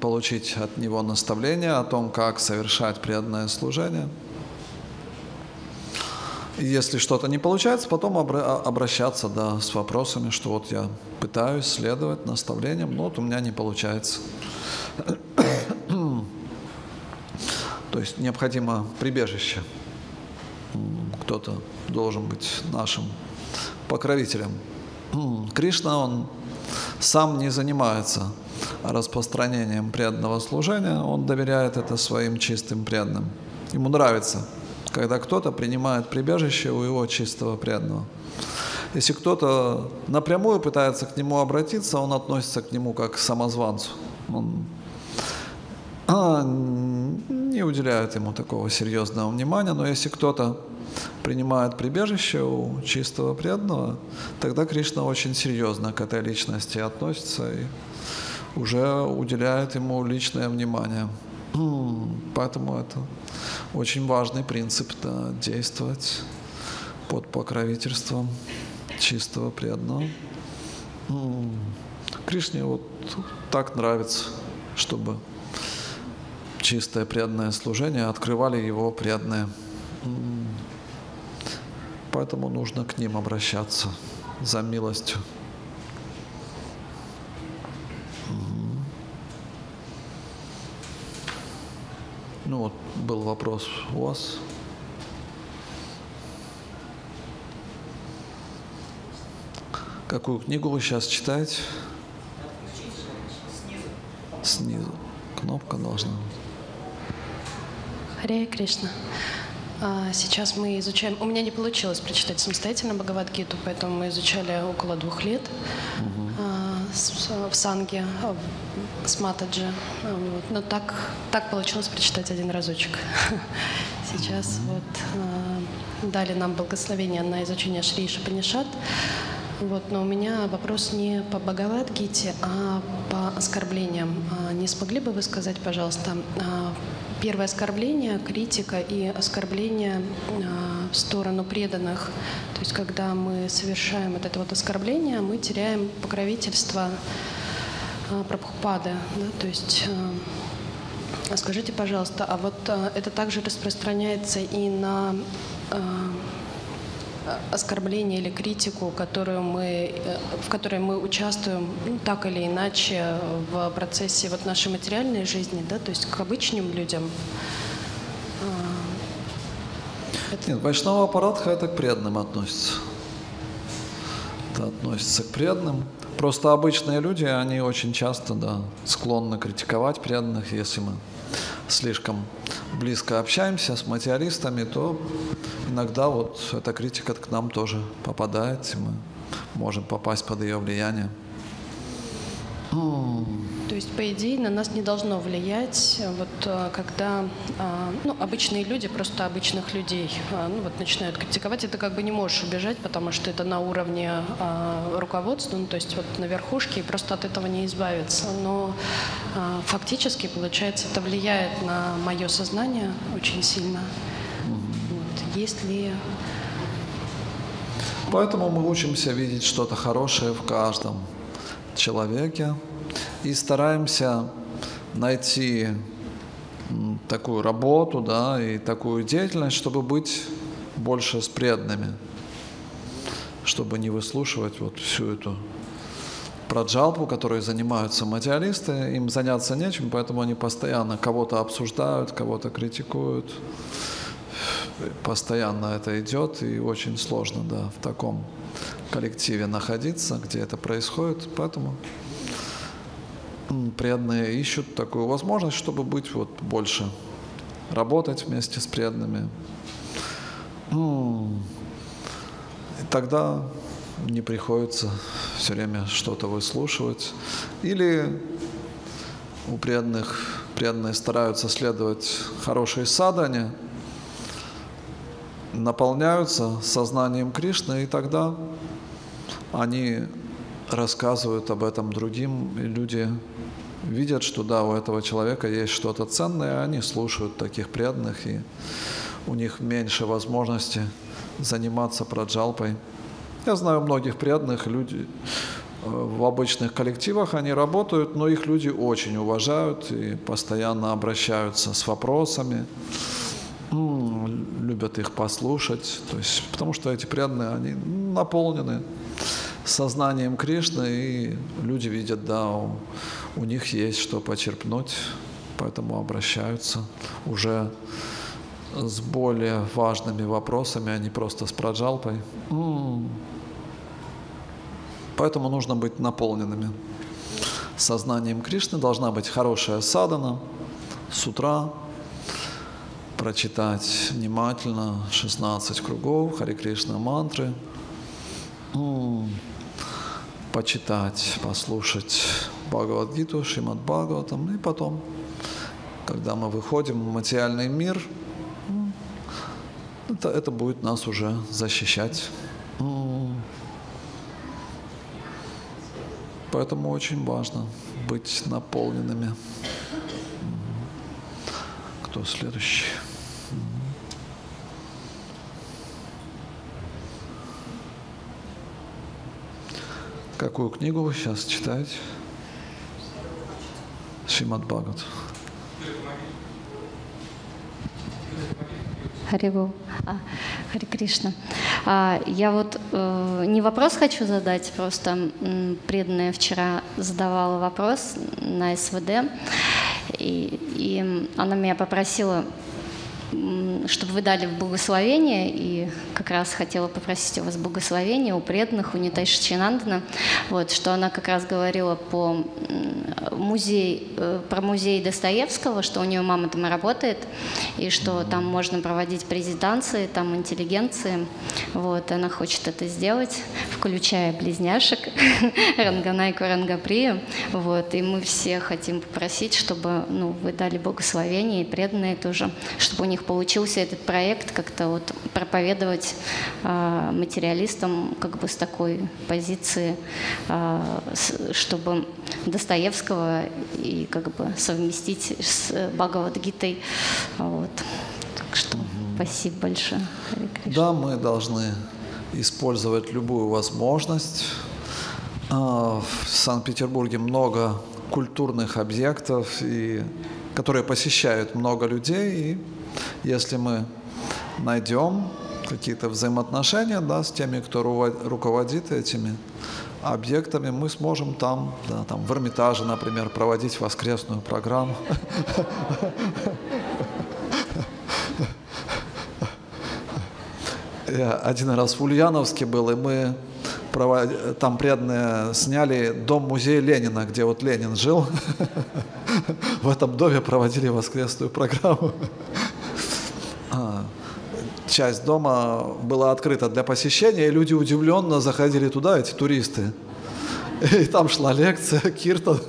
получить от него наставление о том, как совершать преданное служение. И если что-то не получается, потом обращаться да, с вопросами, что вот я пытаюсь следовать наставлениям, но вот у меня не получается. То есть необходимо прибежище. Кто-то должен быть нашим покровителем. Кришна, он сам не занимается распространением преданного служения, он доверяет это своим чистым преданным. Ему нравится, когда кто-то принимает прибежище у его чистого преданного. Если кто-то напрямую пытается к нему обратиться, он относится к нему как к самозванцу. Он а, не уделяют ему такого серьезного внимания, но если кто-то принимает прибежище у чистого преданного, тогда Кришна очень серьезно к этой личности относится и уже уделяет ему личное внимание. Поэтому это очень важный принцип да, действовать под покровительством чистого преданного. Кришне вот так нравится, чтобы чистое преданное служение открывали его преданные. Поэтому нужно к ним обращаться за милостью. Ну вот был вопрос у вас. Какую книгу вы сейчас читаете? Снизу. Кнопка должна быть. Харе Кришна. А, сейчас мы изучаем... У меня не получилось прочитать самостоятельно Бхагавадгиту, поэтому мы изучали около двух лет угу. в Санге, а, с Матаджи. Вот. Но так, так получилось прочитать один разочек. Сейчас угу. вот дали нам благословение на изучение Шри Шапанишат. Вот, но у меня вопрос не по Бхагавадгите, а по оскорблениям. Не смогли бы вы сказать, пожалуйста, Первое оскорбление, критика и оскорбление а, в сторону преданных. То есть, когда мы совершаем вот это вот оскорбление, мы теряем покровительство а, Прабхупады. Да? То есть, а, скажите, пожалуйста, а вот это также распространяется и на оскорбление или критику, которую мы, э, в которой мы участвуем ну, так или иначе в процессе вот нашей материальной жизни, да, то есть к обычным людям. А, это... Нет, Вайшнава Парадха это к преданным относится. Это относится к преданным. Просто обычные люди, они очень часто да, склонны критиковать преданных, если мы слишком близко общаемся с материалистами, то иногда вот эта критика к нам тоже попадает, и мы можем попасть под ее влияние. То есть, по идее, на нас не должно влиять, вот э, когда а, ну, обычные люди, просто обычных людей, а, ну, вот начинают критиковать, это как бы не можешь убежать, потому что это на уровне руководства, ну, то есть вот на верхушке, и просто от этого не избавиться. Но фактически, получается, это влияет на мое сознание очень сильно. Вот. Есть ли Поэтому мы учимся видеть что-то хорошее в каждом человеке и стараемся найти такую работу, да, и такую деятельность, чтобы быть больше с чтобы не выслушивать вот всю эту проджалпу, которой занимаются материалисты, им заняться нечем, поэтому они постоянно кого-то обсуждают, кого-то критикуют, постоянно это идет, и очень сложно, да, в таком коллективе находиться, где это происходит, поэтому преданные ищут такую возможность, чтобы быть вот больше, работать вместе с преданными. И тогда не приходится все время что-то выслушивать. Или у преданных, преданные стараются следовать хорошей садане, наполняются сознанием Кришны, и тогда они рассказывают об этом другим, и люди видят, что да, у этого человека есть что-то ценное, они слушают таких преданных, и у них меньше возможности заниматься праджалпой. Я знаю многих преданных, люди э, в обычных коллективах они работают, но их люди очень уважают и постоянно обращаются с вопросами, любят их послушать, то есть, потому что эти преданные, они наполнены сознанием Кришны, и люди видят, да, у, у них есть что почерпнуть, поэтому обращаются уже с более важными вопросами, а не просто с праджалпой. Поэтому нужно быть наполненными. Сознанием Кришны должна быть хорошая садана с утра, прочитать внимательно 16 кругов Хари Кришна мантры, почитать, послушать Бхагавадгиту, Шримад Бхагаватам, и потом, когда мы выходим в материальный мир, это, это будет нас уже защищать. Поэтому очень важно быть наполненными. Кто следующий? Какую книгу сейчас читаете? Шримад Бхагават. Харибу. А, Хари Кришна. А, я вот э, не вопрос хочу задать, просто м, преданная вчера задавала вопрос на СВД, и, и она меня попросила чтобы вы дали благословение, и как раз хотела попросить у вас благословения у преданных, у Нитай Шичинандана, вот, что она как раз говорила по музей, э, про музей Достоевского, что у нее мама там работает, и что там можно проводить презентации, там интеллигенции, вот, она хочет это сделать, включая близняшек Ранганайку Рангаприю, вот, и мы все хотим попросить, чтобы, ну, вы дали благословение, и преданные тоже, чтобы у них получился этот проект как-то вот проповедовать э, материалистам как бы с такой позиции, э, с, чтобы Достоевского и как бы совместить с Бхагавадгитой. Вот. Так что угу. спасибо большое. Да, мы должны использовать любую возможность. В Санкт-Петербурге много культурных объектов, и, которые посещают много людей. И если мы найдем какие-то взаимоотношения да, с теми, кто руководит этими объектами, мы сможем там, да, там в Эрмитаже, например, проводить воскресную программу. Я один раз в Ульяновске был, и мы там преданные сняли дом-музей Ленина, где вот Ленин жил. В этом доме проводили воскресную программу часть дома была открыта для посещения, и люди удивленно заходили туда, эти туристы. И там шла лекция, Киртон.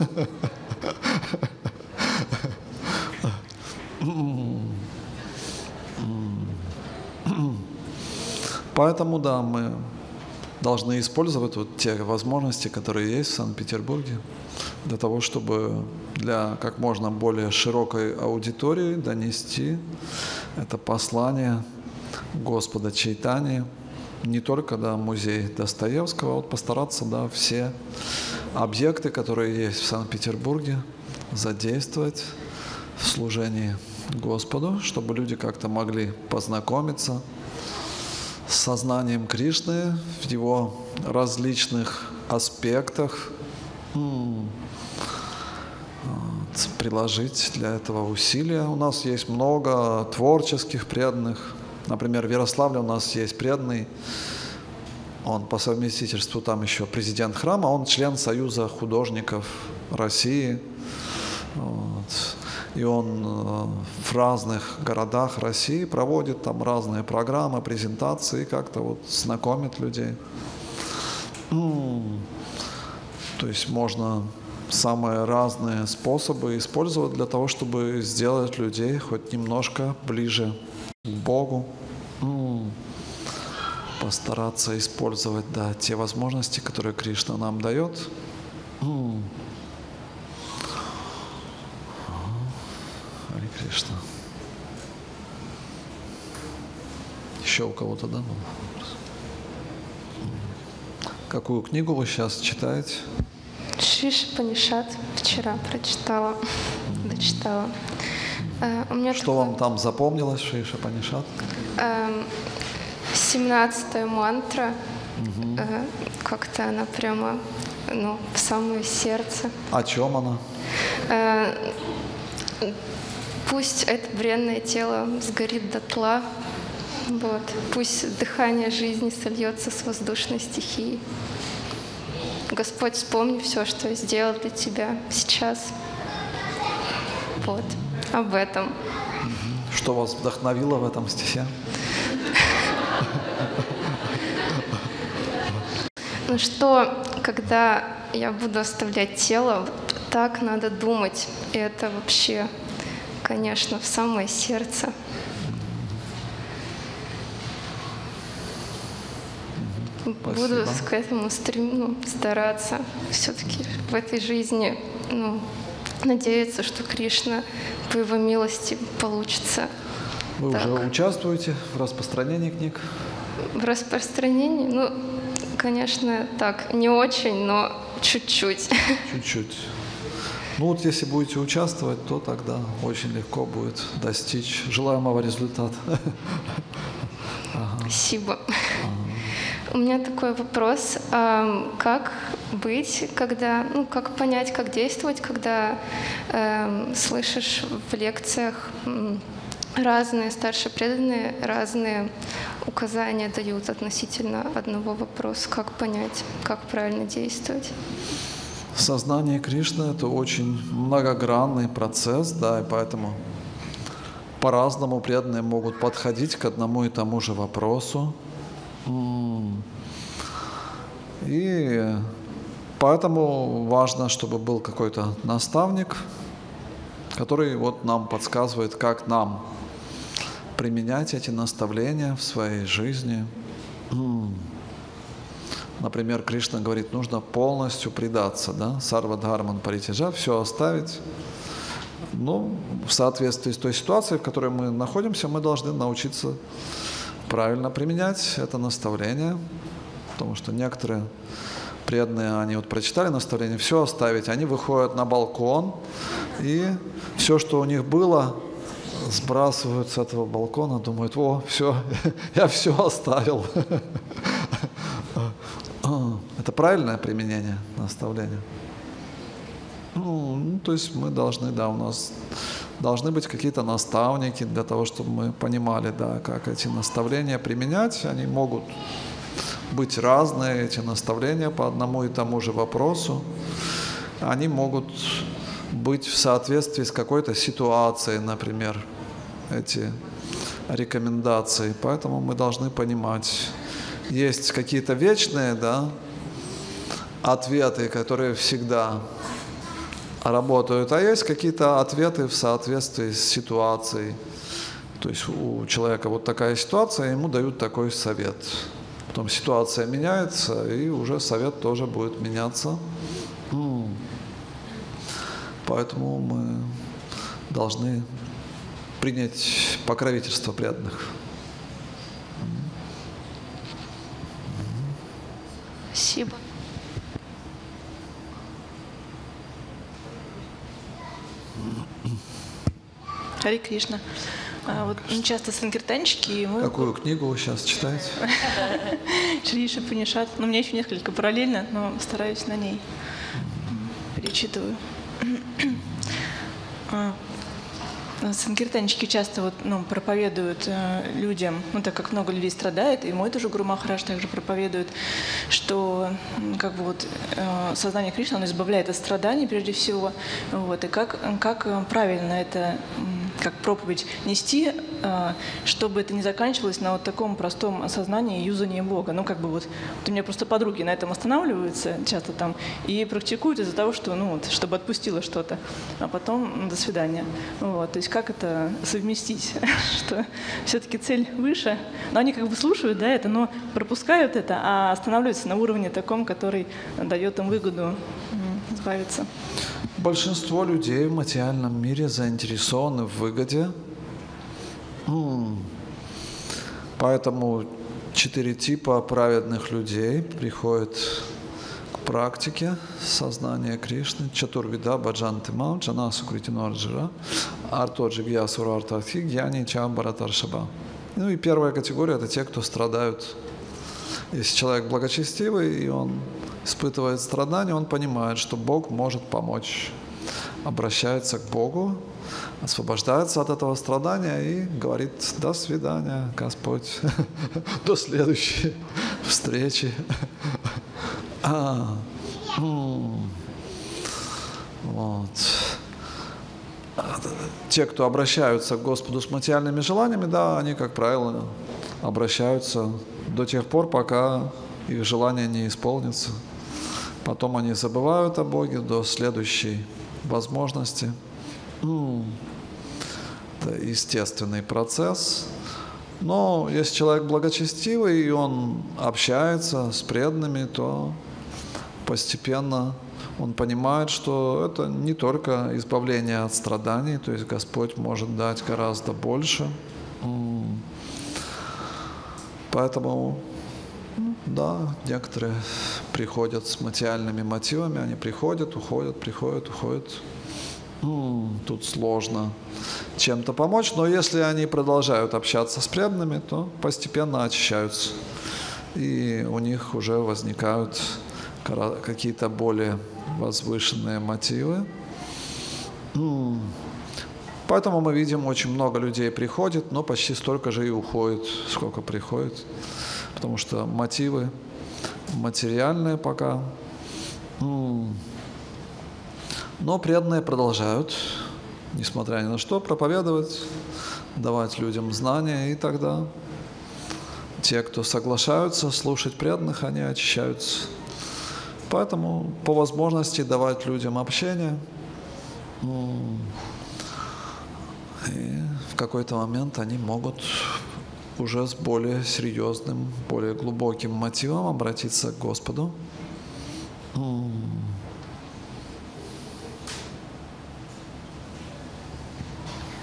Поэтому, да, мы должны использовать вот те возможности, которые есть в Санкт-Петербурге, для того, чтобы для как можно более широкой аудитории донести это послание Господа Чайтани, не только да, музей Достоевского, а вот постараться да, все объекты, которые есть в Санкт-Петербурге, задействовать в служении Господу, чтобы люди как-то могли познакомиться с сознанием Кришны в его различных аспектах, приложить для этого усилия. У нас есть много творческих преданных Например, в Ярославле у нас есть преданный, он по совместительству там еще президент храма, он член Союза художников России. Вот. И он э, в разных городах России проводит там разные программы, презентации, как-то вот знакомит людей. То есть можно самые разные способы использовать для того, чтобы сделать людей хоть немножко ближе к Богу. Постараться использовать да, те возможности, которые Кришна нам дает. Ну, Кришна. Еще у кого-то, да, был вопрос? Какую книгу вы сейчас читаете? Шиш Панишат вчера прочитала, дочитала. Э, у меня Что вам там запомнилось, Шиша Панишат? Эм, семнадцатая мантра, э, как-то она прямо ну, в самое сердце. О чем она? Э, Пусть это бренное тело сгорит дотла, вот. Пусть дыхание жизни сольется с воздушной стихией. Господь, вспомни все, что я сделал для тебя сейчас. Вот. Об этом. Что вас вдохновило в этом стихе? Ну что, когда я буду оставлять тело, так надо думать. И это вообще, конечно, в самое сердце. Буду Спасибо. к этому стрем... ну, стараться. Все-таки в этой жизни ну, надеяться, что Кришна по его милости получится Вы Так. уже участвуете в распространении книг? В распространении. Ну, конечно, так, не очень, но чуть-чуть. Чуть-чуть. Ну вот если будете участвовать, то тогда очень легко будет достичь желаемого результата. Спасибо. У меня такой вопрос. Как быть, когда, ну, как понять, как действовать, когда эм, слышишь в лекциях разные старшие преданные, разные указания дают относительно одного вопроса. Как понять, как правильно действовать? Сознание Кришны – это очень многогранный процесс, да, и поэтому по-разному преданные могут подходить к одному и тому же вопросу. И поэтому важно, чтобы был какой-то наставник, который вот нам подсказывает, как нам применять эти наставления в своей жизни. Например, Кришна говорит, нужно полностью предаться, да, сарва дхарман паритяжа, все оставить. Ну, в соответствии с той ситуацией, в которой мы находимся, мы должны научиться правильно применять это наставление, потому что некоторые преданные, они вот прочитали наставление, все оставить, они выходят на балкон, и все, что у них было, сбрасывают с этого балкона, думают, о, все, я все оставил. Это правильное применение наставления? Ну, ну, то есть мы должны, да, у нас должны быть какие-то наставники для того, чтобы мы понимали, да, как эти наставления применять. Они могут быть разные, эти наставления по одному и тому же вопросу. Они могут быть в соответствии с какой-то ситуацией, например, эти рекомендации. Поэтому мы должны понимать, есть какие-то вечные, да, ответы, которые всегда работают, а есть какие-то ответы в соответствии с ситуацией. То есть у человека вот такая ситуация, ему дают такой совет. Потом ситуация меняется, и уже совет тоже будет меняться. Поэтому мы должны принять покровительство преданных. Спасибо. Хари Кришна. А, вот ну, часто санкиртанчики, мы Какую книгу вы сейчас читаете? Шриша Панишат. Ну, у меня еще несколько параллельно, но стараюсь на ней. Перечитываю. А, Санкиртанчики часто вот, ну, проповедуют э, людям, ну, так как много людей страдает, и мой тоже Гуру Махарадж также проповедует, что как бы вот э, сознание Кришны, оно избавляет от страданий прежде всего, вот, и как, как э, правильно это, как проповедь нести, э, чтобы это не заканчивалось на вот таком простом осознании и юзании Бога. Ну, как бы вот, вот у меня просто подруги на этом останавливаются часто там и практикуют из-за того, что, ну, вот, чтобы отпустило что-то, а потом м, до свидания. Вот, то есть как это совместить, что все-таки цель выше, но они как бы слушают, да, это, но пропускают это, а останавливаются на уровне таком, который дает им выгоду избавиться. Большинство людей в материальном мире заинтересованы в выгоде. Поэтому четыре типа праведных людей приходят к практике сознания Кришны. Чатурвида Баджанты Мам, Джанасу Критинорджира, Арто Джигьясура Артархи, Гьяни Чам Баратаршаба. Ну и первая категория – это те, кто страдают. Если человек благочестивый, и он испытывает страдания, он понимает, что Бог может помочь. Обращается к Богу, освобождается от этого страдания и говорит «До свидания, Господь, до следующей встречи». А, вот. Те, кто обращаются к Господу с материальными желаниями, да, они, как правило, обращаются до тех пор, пока их желание не исполнится. Потом они забывают о Боге до следующей возможности. Это естественный процесс. Но если человек благочестивый, и он общается с преданными, то постепенно он понимает, что это не только избавление от страданий, то есть Господь может дать гораздо больше. Поэтому, да, некоторые приходят с материальными мотивами, они приходят, уходят, приходят, уходят. Тут сложно чем-то помочь, но если они продолжают общаться с преданными, то постепенно очищаются. И у них уже возникают какие-то более возвышенные мотивы. Поэтому мы видим, очень много людей приходит, но почти столько же и уходит, сколько приходит. Потому что мотивы материальные пока. Но преданные продолжают, несмотря ни на что, проповедовать, давать людям знания, и тогда те, кто соглашаются слушать преданных, они очищаются. Поэтому по возможности давать людям общение – и в какой-то момент они могут уже с более серьезным, более глубоким мотивом обратиться к Господу.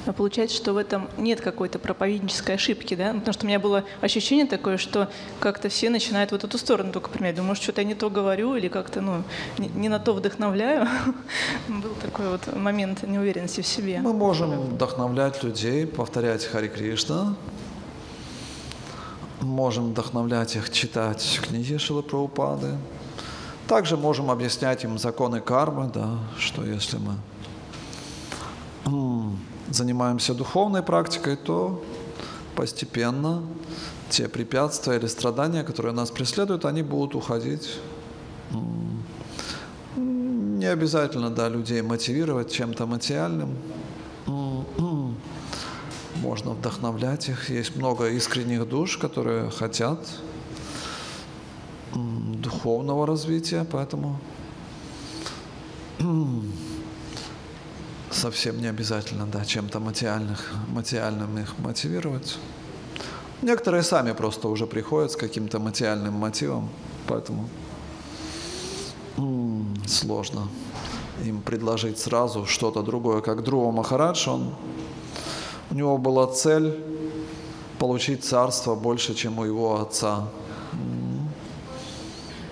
Но получается, что в этом нет какой-то проповеднической ошибки, да? Потому что у меня было ощущение такое, что как-то все начинают в эту сторону только применять. Думаю, может, что-то я не то говорю или как-то, ну, не, не на то вдохновляю. Был такой вот момент неуверенности в себе. Мы можем вдохновлять людей, повторять Хари Кришна, можем вдохновлять их читать книги Шилы Прабхупады. Также можем объяснять им законы кармы, да, что если мы занимаемся духовной практикой, то постепенно те препятствия или страдания, которые нас преследуют, они будут уходить. Не обязательно, да, людей мотивировать чем-то материальным. Можно вдохновлять их. Есть много искренних душ, которые хотят духовного развития, поэтому совсем не обязательно да, чем-то материальных, материальным их мотивировать. Некоторые сами просто уже приходят с каким-то материальным мотивом, поэтому сложно им предложить сразу что-то другое. Как Друва Махарадж, он, у него была цель получить царство больше, чем у его отца.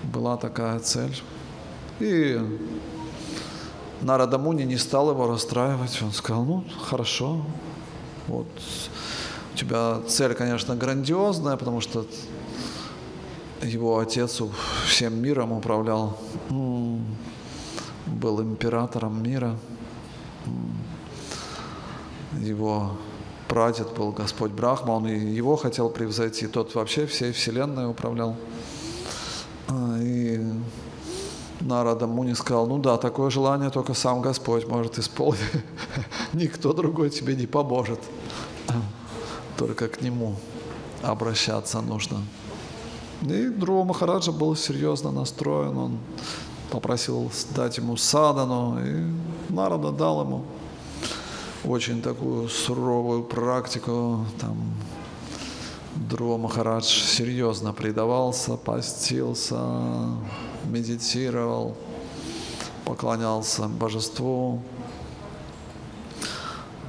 Была такая цель. И Нарада Муни не стал его расстраивать. Он сказал, ну, хорошо, вот у тебя цель, конечно, грандиозная, потому что его отец всем миром управлял, был императором мира. Его прадед был Господь Брахма, он и его хотел превзойти, тот вообще всей вселенной управлял. А, и Нарада Муни сказал, ну да, такое желание только сам Господь может исполнить. Никто другой тебе не поможет. Только к Нему обращаться нужно. И Друва Махараджа был серьезно настроен. Он попросил дать ему садану, и Нарада дал ему очень такую суровую практику. Там Друва Махарадж серьезно предавался, постился, медитировал, поклонялся божеству,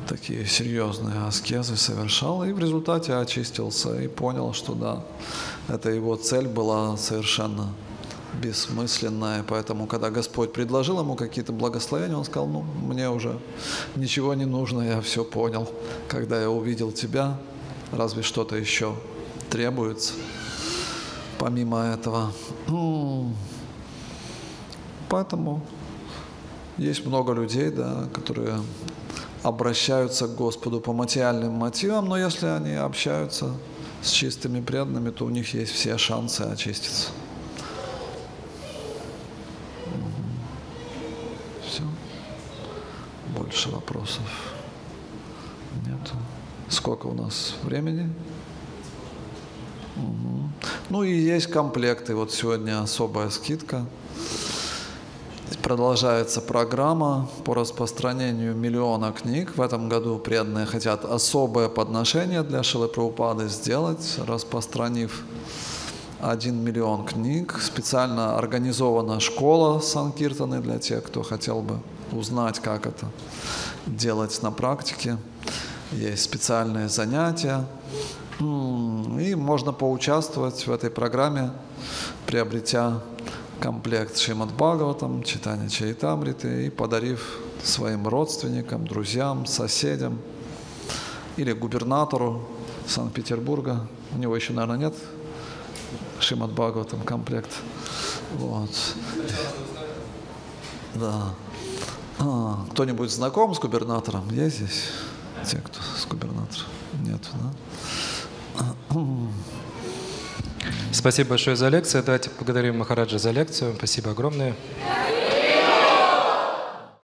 такие серьезные аскезы совершал, и в результате очистился и понял, что да, это его цель была совершенно бессмысленная. Поэтому, когда Господь предложил ему какие-то благословения, он сказал, ну, мне уже ничего не нужно, я все понял. Когда я увидел тебя, разве что-то еще требуется помимо этого. Поэтому есть много людей, да, которые обращаются к Господу по материальным мотивам, но если они общаются с чистыми преданными, то у них есть все шансы очиститься. Больше вопросов нет. Сколько у нас времени? Угу. Ну и есть комплекты. Вот сегодня особая скидка. Продолжается программа по распространению миллиона книг. В этом году преданные хотят особое подношение для Шилы Прабхупады сделать, распространив один миллион книг. Специально организована школа Санкиртаны для тех, кто хотел бы узнать, как это делать на практике. Есть специальные занятия. И можно поучаствовать в этой программе, приобретя комплект Шримад Бхагаватам, читание Чайтамриты и подарив своим родственникам, друзьям, соседям или губернатору Санкт-Петербурга. У него еще, наверное, нет Шримад Бхагаватам комплект. Вот. Да. А, кто-нибудь знаком с губернатором? Есть здесь те, кто с губернатором? Нет, да? Спасибо большое за лекцию. Давайте поблагодарим Махараджа за лекцию. Спасибо огромное.